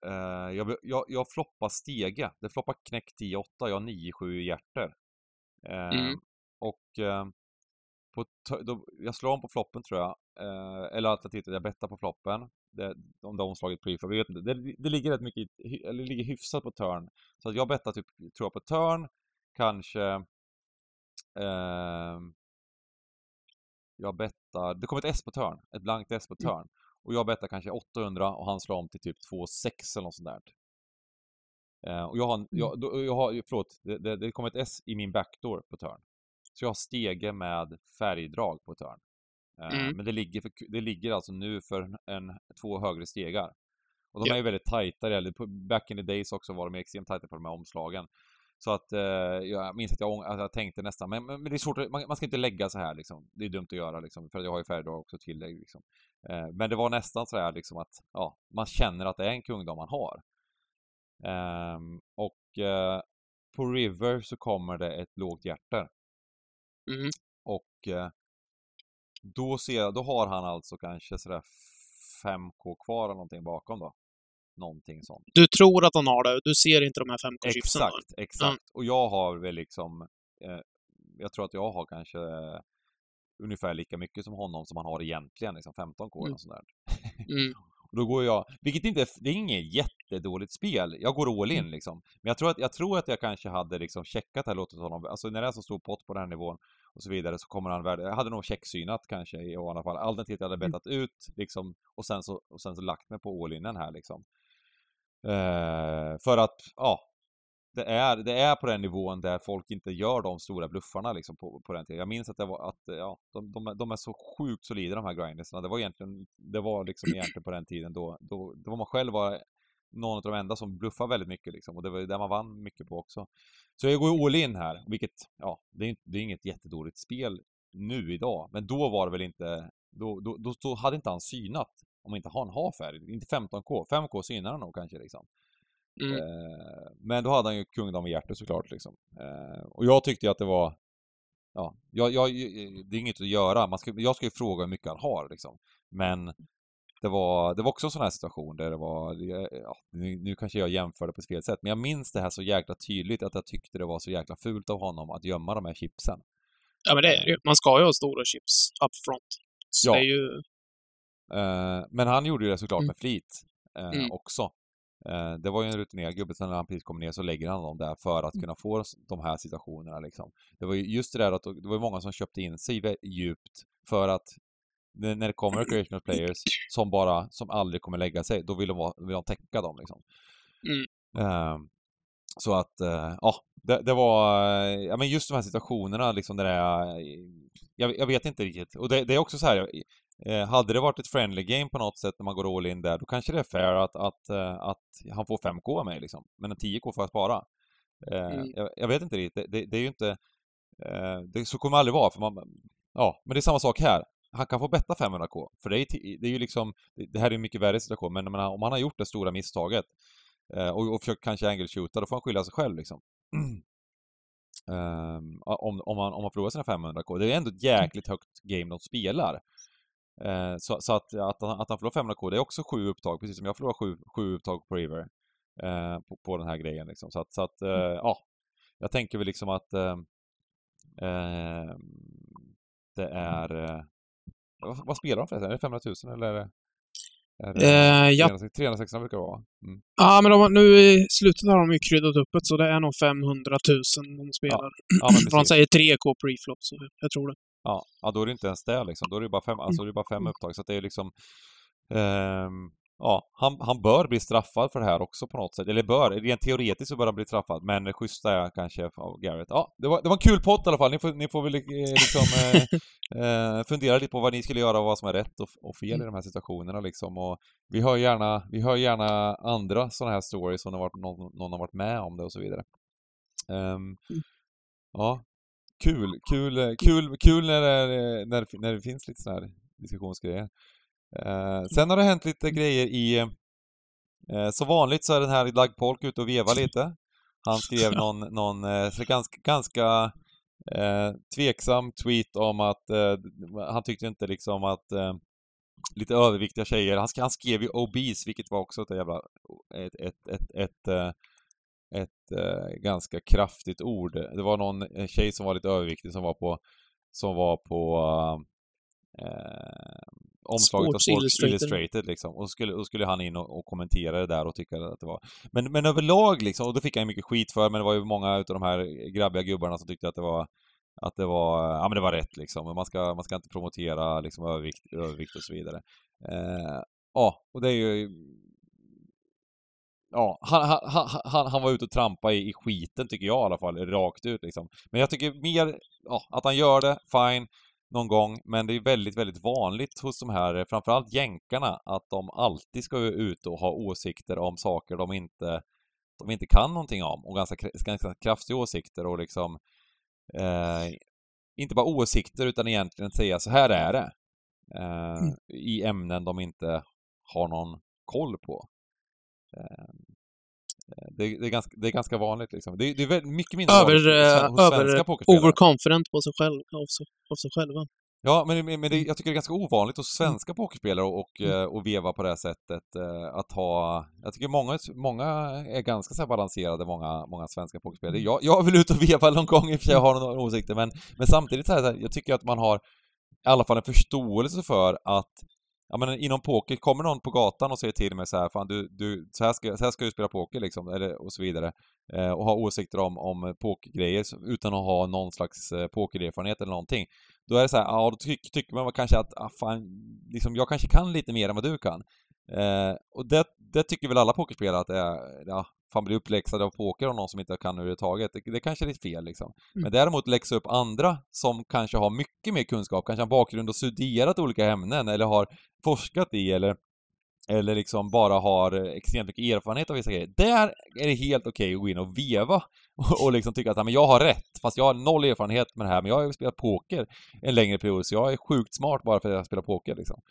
uh, jag, jag, jag floppar stege. Det floppar knäck 10-8, jag har 9-7 hjärter. Uh, mm. Och på då, jag slår om på floppen tror jag. eller alternativt jag bettar på floppen. Det, om det har omslaget preflop, jag vet inte. Det, det, ligger rätt mycket, eller ligger hyfsat på turn. Så att jag bettar typ, tror jag på turn, kanske jag bettar, det kommer ett S på turn, ett blankt S på turn. Mm. Och jag bettar kanske 800 och han slår om till typ 2,6 eller något sånt där. Eh, och jag har, jag, då, jag har förlåt, det, det, det kommer ett S i min backdoor på turn. Så jag har stege med färgdrag på turn. Eh, mm. Men det ligger, för, det ligger alltså nu för en, två högre stegar. Och de ja. är ju väldigt tajta, eller back in the days också var de extremt tajta på de här omslagen. Så att eh, jag minns att jag, att jag tänkte nästan, men, men, det är svårt, man, man, ska inte lägga så här liksom. Det är dumt att göra liksom, för jag har ju färgdrag också tillägg liksom. Eh, men det var nästan så här liksom att, ja, man känner att det är en kungdom man har. Eh, och eh, på River så kommer det ett lågt hjärta. Mm. Och eh, då ser då har han alltså kanske sådär 5K kvar eller någonting bakom då. Någonting sånt. Du tror att han har det, du ser inte de här 5K-chipsen? Exakt, exakt. Mm. Och jag har väl liksom, eh, jag tror att jag har kanske eh, ungefär lika mycket som honom som han har egentligen, liksom 15K mm. och sånt där. Mm. Och då går jag, vilket inte, det är inget jättedåligt spel, jag går all in mm. liksom. Men jag tror att jag, tror att jag kanske hade liksom checkat här, låtit honom, alltså när det är så stor pott på den här nivån och så vidare så kommer han, jag hade nog checksynat kanske i alla fall, alternativt jag hade mm. bettat ut liksom och sen så, och sen så lagt mig på all inen här liksom. Eh, för att, ja, det är, det är på den nivån där folk inte gör de stora bluffarna liksom på, på den tiden. Jag minns att det var att, ja, de, de, de är så sjukt solida de här grindersna. Det var egentligen, det var liksom egentligen på den tiden då, då, då var man själv var någon av de enda som bluffade väldigt mycket liksom och det var där man vann mycket på också. Så jag går ju all in här, vilket, ja, det är, det är inget jättedåligt spel nu idag, men då var det väl inte, då, då, då, då hade inte han synat om inte han har färg, inte 15K, 5K synar han nog kanske liksom. Mm. Eh, men då hade han ju kungdom i hjärtat såklart liksom. Eh, och jag tyckte att det var, ja, jag, jag, det är inget att göra, Man ska, jag ska ju fråga hur mycket han har liksom. Men det var, det var också en sån här situation där det var, ja, nu, nu kanske jag jämför det på fel sätt, men jag minns det här så jäkla tydligt att jag tyckte det var så jäkla fult av honom att gömma de här chipsen. Ja men det är ju. Man ska ju ha stora chips up front. Så ja. det är ju Eh, men han gjorde ju det såklart mm. med flit eh, mm. också. Eh, det var ju en rutinerad gubbe, sen när han precis kom ner så lägger han dem där för att mm. kunna få de här situationerna liksom. Det var ju just det där att det var många som köpte in sig djupt för att när det kommer recreational players som bara, som aldrig kommer lägga sig, då vill de, vill de täcka dem liksom. Mm. Uh, så att, uh, ja, det, det, var, ja men just de här situationerna liksom där det är, jag, jag vet inte riktigt. Och det, det, är också så här, Eh, hade det varit ett friendly game på något sätt när man går all in där, då kanske det är fair att, att, eh, att han får 5K av mig liksom. Men en 10K får jag spara. Eh, mm. jag, jag, vet inte riktigt, det, det, det, är ju inte... Eh, det, så kommer det aldrig vara, för man... Ja, men det är samma sak här. Han kan få betta 500K, för det är, det är ju liksom... Det här är en mycket värre situation, men, men om han har gjort det stora misstaget eh, och, och försökt kanske angle shoota, då får han skylla sig själv liksom. Um, om, om, man, om man förlorar sina 500K. Det är ändå ett jäkligt högt game de spelar. Eh, så, så, att, att, han, att han förlorar 500k, det är också sju upptag, precis som jag förlorar sju, sju upptag på River. Eh, på, på, den här grejen liksom. Så att, så att mm. eh, ja. Jag tänker väl liksom att eh, ehm, det är... Eh, vad, vad, spelar de förresten? Är det 500 000 eller? Är det, är det eh, ja. 360 brukar det vara. Mm. Ja, men de, nu i slutet har de ju kryddat upp det, så det är nog 500 000 de spelar. Ja. Ja, de säger 3K preflop, så jag tror det. Ja, ja, då är det inte ens det liksom. Då är det bara fem, alltså, det är bara fem Mm. upptag. Så det är liksom... ehm, ja, han, han bör bli straffad för det här också på något sätt. Eller bör, rent teoretiskt så bör han bli straffad. Men schyssta är kanske av Garrett. Ja, det var, det var en kul pott i alla fall. Ni får, ni får väl eh, liksom eh, eh, fundera lite på vad ni skulle göra och vad som är rätt och, och fel i de här situationerna liksom. Och vi hör gärna, vi hör gärna andra sådana här stories om någon, någon har varit med om det och så vidare. Ehm, ja, kul, kul, eh, kul, kul när det, är- när, det- när det finns lite sådana här diskussionsgrejer. Eh, sen har det hänt lite grejer i... Eh, som vanligt så är den här Doug Polk ute och vevar lite. Han skrev någon, någon eh, så ganska, ganska eh, tveksam tweet om att eh, han tyckte inte liksom att eh, lite överviktiga tjejer, han, han skrev ju obese, vilket var också ett jävla, ett, ett, ett, ett, eh, ett eh, ganska kraftigt ord. Det var någon eh, tjej som var lite överviktig som var på, som var på eh, omslaget Sports av Sports Illustrated. Illustrated, liksom. Och skulle, och skulle han in och, och kommentera det där och tycka att det var... Men, men överlag liksom, och då fick han ju mycket skit för, men det var ju många utav de här grabbiga gubbarna som tyckte att det var att det var, ja men det var rätt liksom. Man ska, man ska inte promotera liksom övervikt, övervikt och så vidare. Eh, ja, och det är ju... Ja, han, han, han, han, var ute och trampa i, i skiten tycker jag i alla fall, rakt ut liksom. Men jag tycker mer, ja, att han gör det, fine, någon gång, men det är väldigt, väldigt vanligt hos de här, framförallt jänkarna, att de alltid ska ut och ha åsikter om saker de inte, de inte kan någonting om, och ganska, ganska kraftiga åsikter och liksom eh, inte bara åsikter utan egentligen säga så här är det. Eh, Mm. I ämnen de inte har någon koll på. Eh, det, det, är ganska, det är ganska vanligt liksom. Det, det är väldigt mycket mindre Över, vanligt hos- eh, hos över svenska pokerspelare. overconfident på sig själv, av, sig, av sig själva. Ja, men, men det, jag tycker det är ganska ovanligt hos svenska pokerspelare och, Mm. eh, och veva på det här sättet. Att ha... Jag tycker många, många är ganska så balanserade, många, många svenska pokerspelare. Mm. Jag, jag vill ut och veva någon gång i och för jag har några åsikter, men, men samtidigt så här, jag tycker att man har i alla fall en förståelse för att Ja men inom poker, kommer någon på gatan och säger till mig så här, fan du, du så, här ska, så här ska du spela poker liksom, eller och så vidare. Eh, och ha åsikter om, om pokergrejer utan att ha någon slags eh, pokererfarenhet eller någonting. Då är det så här, ja då ty tycker man kanske att, ah, fan, liksom, jag kanske kan lite mer än vad du kan. Eh, och det, det tycker väl alla pokerspelare att det är, ja, fan bli uppläxade av poker av någon som inte kan överhuvudtaget. Det, det kanske är lite fel liksom. Mm. Men däremot läxa upp andra som kanske har mycket mer kunskap, kanske har bakgrund och studerat olika ämnen eller har forskat i eller eller liksom bara har extremt mycket erfarenhet av vissa grejer. Där är det helt okej att gå in och veva och, och liksom tycka att "Ja, men jag har rätt, fast jag har noll erfarenhet med det här, men jag har ju spelat poker en längre period, så jag är sjukt smart bara för att jag spelar poker liksom.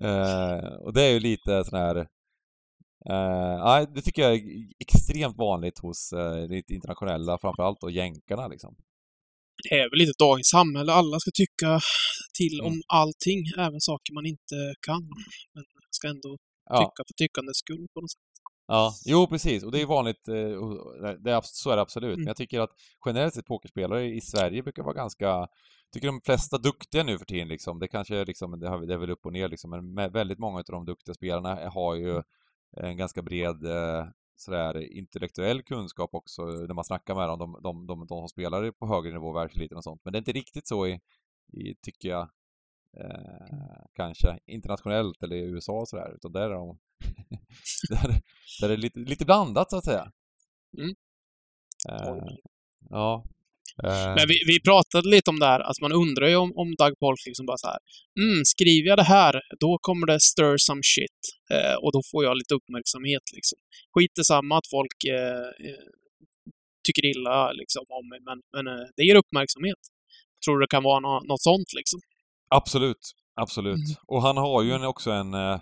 eh, och det är ju lite sån här... Nej, det tycker jag är extremt vanligt hos eh, lite internationella, framförallt då jänkarna liksom. Det är väl lite dagens samhälle. Alla ska tycka till om Mm. allting, även saker man inte kan. Men ska ändå Ja. tycka för tyckandets skull på något sätt. Ja, jo precis. Och det är vanligt, eh, det är, så är det absolut. Men Mm. jag tycker att generellt sett pokerspelare i Sverige brukar vara ganska, tycker de flesta duktiga nu för tiden liksom. Det kanske är liksom, det, har, det är väl upp och ner liksom, men väldigt många av de duktiga spelarna har ju en ganska bred eh, sådär intellektuell kunskap också när man snackar med dem, de, de, de, de som spelar på högre nivå, världseliten och sånt. Men det är inte riktigt så i, i tycker jag, eh, kanske internationellt eller i USA och sådär, utan där är de där, där är det lite, lite blandat så att säga. Mm. Eh, ja. Eh, Men vi, vi pratade lite om det här, alltså man undrar ju om, om Doug Polk liksom bara så här, mm, skriver jag det här, då kommer det stir some shit. Eh, och då får jag lite uppmärksamhet liksom. Skit samma att folk eh, eh, tycker illa liksom om mig, men, men eh, det ger uppmärksamhet. Tror du det kan vara nå- något sånt liksom? Absolut, absolut. Mm. Och han har ju en, också en, eh,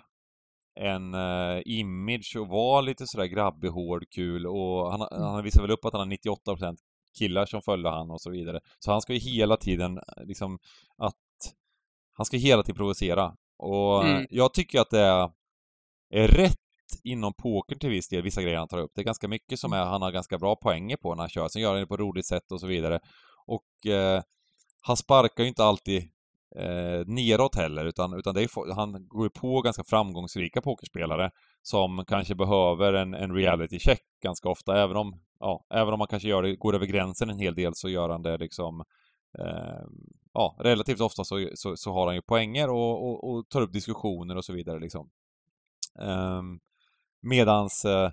en eh, image och var lite sådär grabbig, hård, kul och han, Mm. han visar väl upp att han har 98% killar som följer han och så vidare. Så han ska ju hela tiden eh, liksom att han ska hela tiden provocera. Och eh, Mm. jag tycker att det är, är rätt inom poker till viss del, vissa grejer han tar upp. Det är ganska mycket som är, han har ganska bra poänger på när han kör. Sen gör han det på roligt sätt och så vidare. Och eh, han sparkar ju inte alltid eh, neråt heller, utan, utan det är, han går ju på ganska framgångsrika pokerspelare som kanske behöver en, en reality check ganska ofta, även om, ja, även om man kanske gör det, går över gränsen en hel del så gör han det liksom eh, ja, relativt ofta så, så, så, har han ju poänger och, och, och, tar upp diskussioner och så vidare liksom. Eh, medans eh,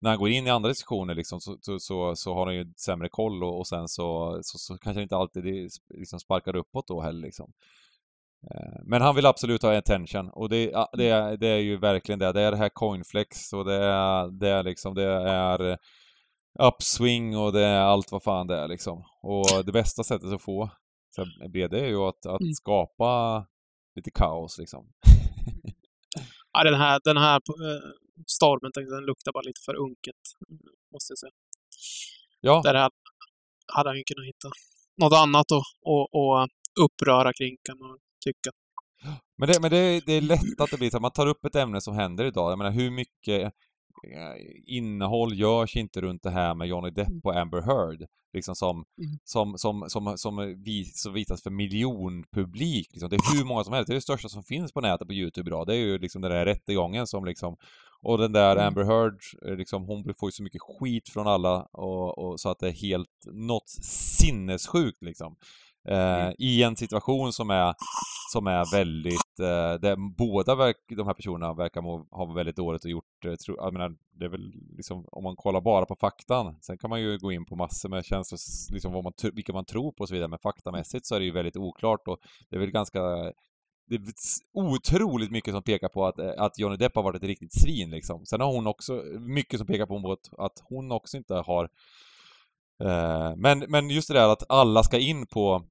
när han går in i andra diskussioner liksom, så, så, så, har han ju sämre koll och, och sen så, så, så kanske inte alltid liksom sparkar uppåt då heller liksom. Eh, men han vill absolut ha attention och det, det, är, det är ju verkligen det. Det är det här coinflex och det är, det är liksom, det är upswing och det är allt vad fan det är liksom. Och det bästa sättet att få BD är ju att, att mm. skapa lite kaos liksom. ja, den här, den här eh, stormen den luktar bara lite för unket, måste jag säga. Ja. Där hade han ju kunnat hitta något annat att och, och uppröra kring, kan man tycka. Men, det, men det, det är lätt att det blir så man tar upp ett ämne som händer idag. Jag menar hur mycket innehåll görs inte runt det här med Johnny Depp och Amber Heard. Liksom som, mm. som, som, som, som, vis, som visas för miljonpublik. Liksom. Det är hur många som helst. Det är det största som finns på nätet på Youtube idag. Det är ju liksom den där rättegången som liksom och den där mm. Amber Heard, eh, liksom, hon får ju så mycket skit från alla och, och så att det är helt något sinnessjukt liksom. Eh, mm. I en situation som är, som är väldigt, eh, där båda verk, de här personerna verkar må, ha väldigt dåligt och gjort, eh, tro, jag menar, det är väl liksom, om man kollar bara på faktan, sen kan man ju gå in på massor med känslor, liksom vad man, vilka man tror på och så vidare, men faktamässigt så är det ju väldigt oklart och det är väl ganska det är otroligt mycket som pekar på att, att Johnny Depp har varit ett riktigt svin liksom. Sen har hon också, mycket som pekar på att hon också inte har eh, men, men just det där att alla ska in på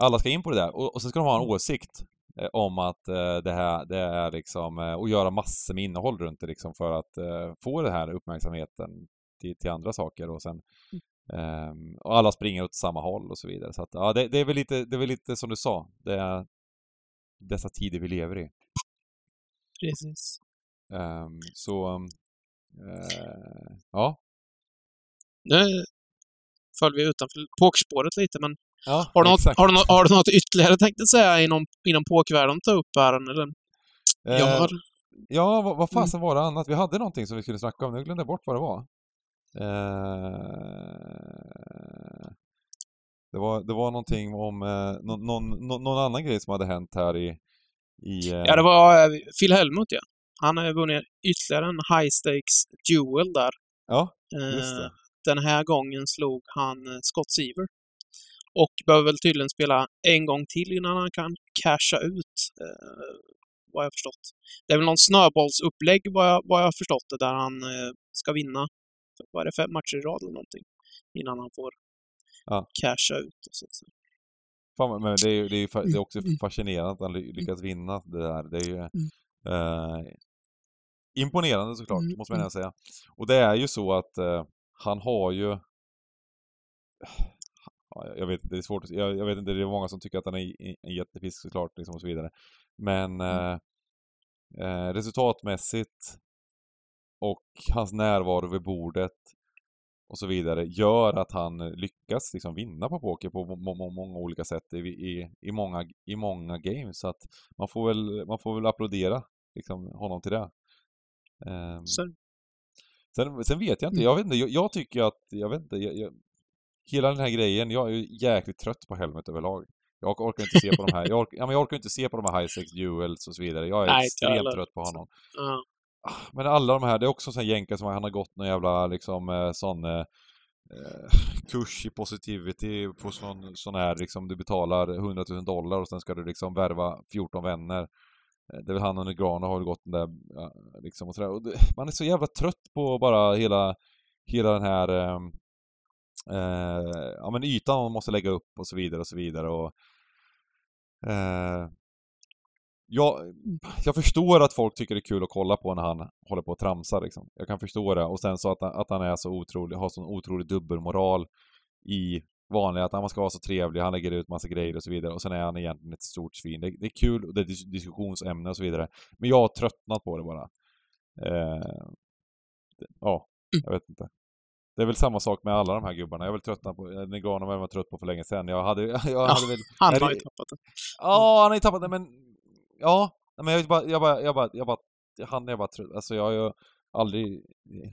alla ska in på det där och, och så ska de ha en mm. åsikt eh, om att eh, det här, det är liksom, eh, och göra massor med innehåll runt det liksom för att eh, få den här uppmärksamheten till, till andra saker och sen mm. ehm, och alla springer åt samma håll och så vidare. Så att, ja, det, det, är väl lite, det är väl lite som du sa, det är dessa tider vi lever i. Precis. Um, så, uh, ja. Nu föll vi utanför pokerspåret lite, men Ja, har, du något, har, du något, har du något ytterligare tänkt att säga inom, inom pokervärlden att ta upp här? Eller? Eh, har... Ja, vad, vad fasen mm. var det annat? Vi hade någonting som vi skulle snacka om, nu glömde jag bort vad det var. Eh, det var, det var någonting om eh, någon, någon, någon, annan grej som hade hänt här i... i eh... Ja, det var eh, Phil Helmut, ja. Han har vunnit ytterligare en high stakes duel där. Ja, just det. Eh, den här gången slog han Scott Seaver och behöver väl tydligen spela en gång till innan han kan casha ut, eh, vad jag förstått. Det är väl någon snöbollsupplägg vad jag, vad jag förstått det, där han eh, ska vinna, vad är det, fem matcher i rad eller någonting, innan han får ja. casha ut. Så att säga. Fan, men det är, det, är, det är också mm. fascinerande att han lyckas vinna det där. Det är ju mm. eh, imponerande såklart, mm. måste man gärna säga. Och det är ju så att eh, han har ju ja, jag vet det är svårt jag, jag, vet inte, det är många som tycker att han är en jättefisk såklart liksom och så vidare. Men mm. eh, eh, resultatmässigt och hans närvaro vid bordet och så vidare gör att han lyckas liksom vinna på poker på må må många olika sätt i, i, i, många, i många games. Så att man får väl, man får väl applådera liksom, honom till det. Um, sen, sen vet jag inte, jag vet inte, jag, jag tycker att, jag vet inte, jag, jag, hela den här grejen, jag är ju jäkligt trött på Helmet överlag. Jag orkar inte se på de här, jag orkar, ja, men jag orkar inte se på de här high sex duels och så vidare. Jag är Nej, extremt trött på honom. Mm. Men alla de här, det är också sån jänkar som han har gått någon jävla liksom eh, sån eh, eh, kurs i positivity på sån, sån här liksom du betalar 100 000 dollar och sen ska du liksom värva 14 vänner. Eh, det är väl han och Negrano har gått den där liksom och sådär. Och det, man är så jävla trött på bara hela, hela den här eh, eh, ja, men ytan man måste lägga upp och så vidare och så vidare. Och, eh, jag, jag förstår att folk tycker det är kul att kolla på när han håller på att tramsa liksom. Jag kan förstå det. Och sen så att, att han är så otrolig, har sån otrolig dubbelmoral i vanliga, att han ska vara så trevlig, han lägger ut massa grejer och så vidare. Och sen är han egentligen ett stort svin. Det, det är kul och det är diskussionsämne och så vidare. Men jag har tröttnat på det bara. Eh, ja, jag vet inte. Det är väl samma sak med alla de här gubbarna. Jag är väl tröttnat på, Negano var jag trött på för länge sedan. Jag hade, jag ja, hade väl... Han har ju tappat det. Ja, han har ju tappat det, men... Ja, men jag bara, jag bara, jag bara, jag bara han är bara trött. Alltså jag har ju aldrig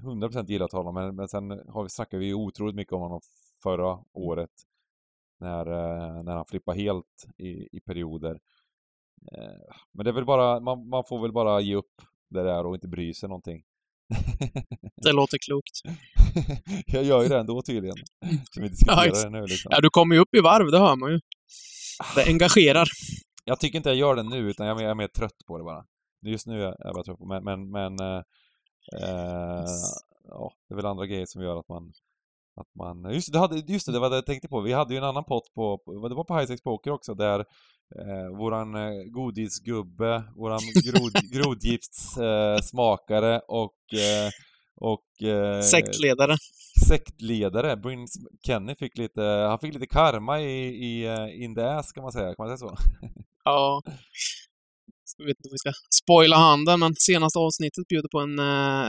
100% gillat honom, men, men sen har vi, snackade vi ju otroligt mycket om honom förra året. när, eh, när han flippar helt i, i perioder. Eh, men det är väl bara, man, man får väl bara ge upp det där och inte bry sig någonting. Det låter klokt. jag gör ju det ändå tydligen. Som vi Ja, diskuterar ex- det nu liksom. Ja, du kommer ju upp i varv, det hör man ju. Det engagerar. Jag tycker inte jag gör det nu, utan jag är mer, jag är mer trött på det bara. Just nu är jag bara trött på det, men, men, eh, eh, ja, det är väl andra grejer som gör att man att man, just, det, hade, just det, det var det jag tänkte på. Vi hade ju en annan pott på, det var på High Sex Poker också, där eh, våran eh, godisgubbe, våran grod, grodgiftssmakare eh, och, eh, och eh, Sektledare. sektledare, Brins Kenny fick lite, han fick lite karma i, i eh, in the ass kan man säga, kan man säga så? Ja. Jag vet inte om vi ska spoila handen, men senaste avsnittet bjuder på en eh,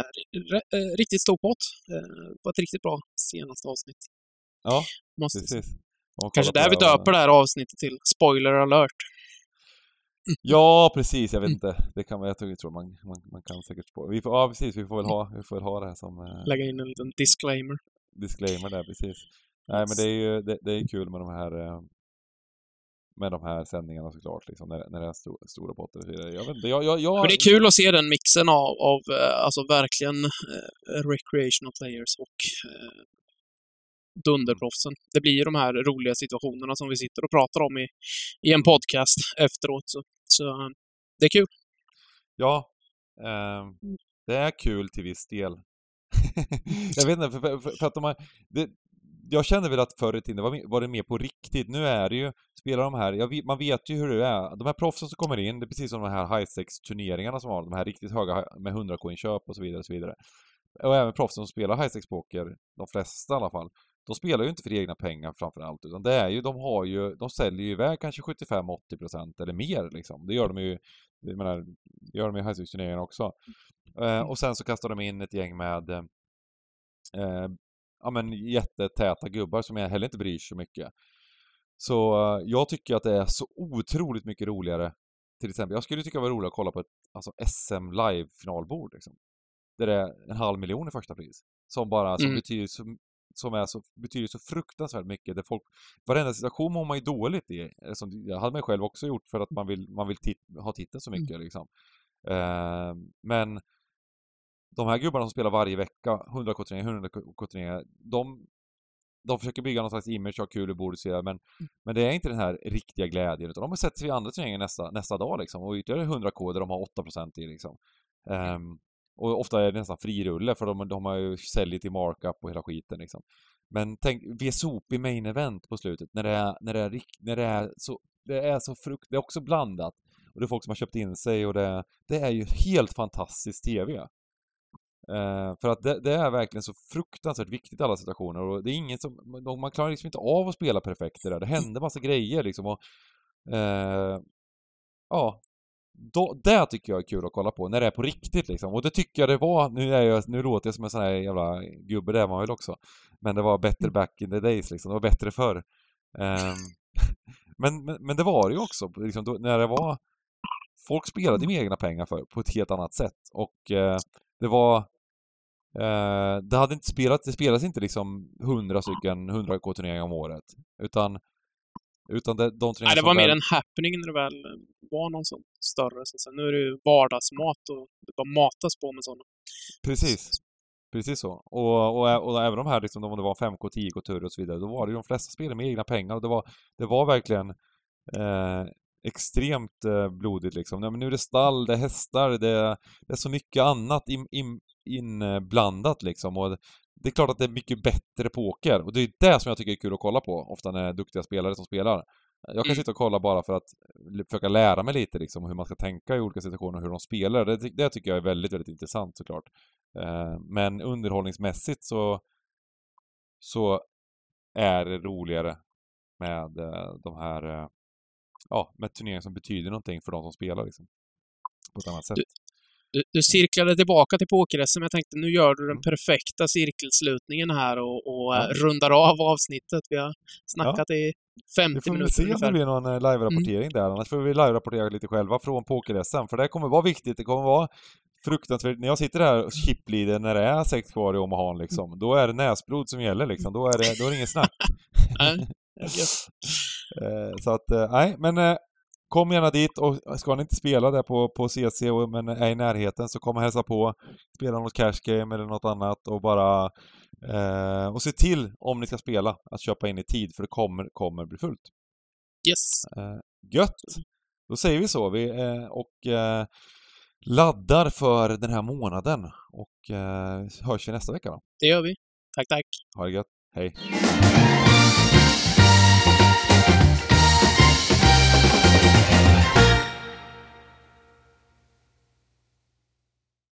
eh, riktigt stor pott. Eh, på ett riktigt bra senaste avsnitt. Ja, Måste precis. Kanske där vi döper det här avsnittet till Spoiler alert. Ja, precis. Jag vet inte. Det kan jag tror- man, man, man kan säkert spå. Vi får, ja, precis. Vi får väl ha, vi får väl ha det här som eh, Lägga in en liten disclaimer. disclaimer där, precis. Nej, men det är ju det, det är kul med de här eh, med de här sändningarna såklart, liksom, när, när det är sto, stora potter. Jag vet jag, jag, jag, Men det är kul att se den mixen av, av eh, alltså verkligen eh, recreational players och eh, dunderproffsen. Det blir ju de här roliga situationerna som vi sitter och pratar om i, i en podcast efteråt. Så, så eh, det är kul. Ja, ehm, det är kul till viss del. jag vet inte, för, för, för att de har, det, jag känner väl att förr i tiden var, var det mer på riktigt. Nu är det ju, spelar de här, jag man vet ju hur det är. De här proffsen som kommer in, det är precis som de här high sex turneringarna som har, de här riktigt höga med 100 inköp och så vidare och så vidare. Och även proffsen som spelar high sex poker, de flesta i alla fall, de spelar ju inte för egna pengar framför allt, utan det är ju, de har ju, de säljer ju iväg kanske 75-80% eller mer liksom. Det gör de ju, jag menar, det gör de i high också. Eh, och sen så kastar de in ett gäng med eh, eh, ja, men jättetäta gubbar som jag heller inte bryr sig så mycket. Så eh, jag tycker att det är så otroligt mycket roligare. Till exempel, jag skulle tycka det var roligt att kolla på ett alltså SM live-finalbord. Liksom. Där det är en halv miljon i första pris. Som bara som Mm. betyder, så, som är så, betyder så fruktansvärt mycket. Där folk, varenda situation mår man ju dåligt i. Eh, Som, jag hade man själv också gjort för att man vill, man vill tit, ha titeln så mycket. Liksom. Eh, men de här gubbarna som spelar varje vecka, 100 K-turneringar, 100 K-turneringar, de, de försöker bygga någon slags image, ha kul i bordet, så vidare, men, men det är inte den här riktiga glädjen, utan de sätter sig i andra turneringar nästa, nästa dag liksom, och ytterligare 100 K där de har 8% i liksom. Ehm, och ofta är det nästan frirulle, för de, de har ju säljer till markup och hela skiten liksom. Men tänk, VSOP i main event på slutet, när det är, när det är, när det är så, det är så frukt, det är också blandat. Och det är folk som har köpt in sig och det, det är ju helt fantastisk TV. Eh, för att det, det är verkligen så fruktansvärt viktigt i alla situationer och det är ingen som, man- man klarar liksom inte av att spela perfekt det där. Det händer massa grejer liksom och eh, ja, då, det tycker jag är kul att kolla på, när det är på riktigt liksom. Och det tycker jag det var, nu, är jag, nu låter jag som en sån här jävla gubbe, det är man väl också. Men det var bättre back in the days liksom, det var bättre förr. Um, men, men, men det var det ju också, liksom, då, när det var Folk spelade med egna pengar för, på ett helt annat sätt och eh, det var eh, Det hade inte spelat, det spelas inte liksom 100 stycken 100k turneringar om året utan utan det, de Nej, det var mer en happening när det väl var någon sån större. Så sen nu är det ju vardagsmat och det bara matas på med sådana. Precis. Precis så. Och, och, och även de här, liksom, om det var 5K, 10K turr och så vidare, då var det ju de flesta spelade med egna pengar och det var, det var verkligen eh, extremt eh, blodigt liksom. Nej, men nu är det stall, det är hästar, det, det är så mycket annat in, in, inblandat liksom. Och det är klart att det är mycket bättre poker och det är det som jag tycker är kul att kolla på, ofta när det är duktiga spelare som spelar. Jag kan Mm. sitta och kolla bara för att försöka lära mig lite liksom hur man ska tänka i olika situationer och hur de spelar. Det, det tycker jag är väldigt, väldigt intressant såklart. Eh, Men underhållningsmässigt så, så är det roligare med eh, de här, eh, ja, med turneringar som betyder någonting för de som spelar liksom. På ett annat sätt. Du- Du, cirklade tillbaka till poker-SM. Jag tänkte nu gör du den Mm. perfekta cirkelslutningen här och, och Ja. eh, rundar av avsnittet. Vi har snackat i 50 Vi får väl minuter se om det ungefär. blir någon eh, live-rapportering där, annars får vi live-rapportera lite själva från poker-SM, för det kommer vara viktigt, det kommer vara fruktansvärt, när jag sitter här och chiplider när det är sex kvar i Omaha liksom, då är det näsblod som gäller liksom, då är det, då är det ingen snack. Eh, så att, nej, men kom gärna dit och ska ni inte spela där på, på CC och, men är i närheten så kom och hälsa på. Spela något cash game eller något annat och bara eh, och se till om ni ska spela att köpa in i tid för det kommer, kommer bli fullt. Yes. Eh, gött! Då säger vi så vi, eh, och eh, laddar för den här månaden och eh, hörs vi nästa vecka då. Det gör vi. Tack, tack. Ha det gött, hej!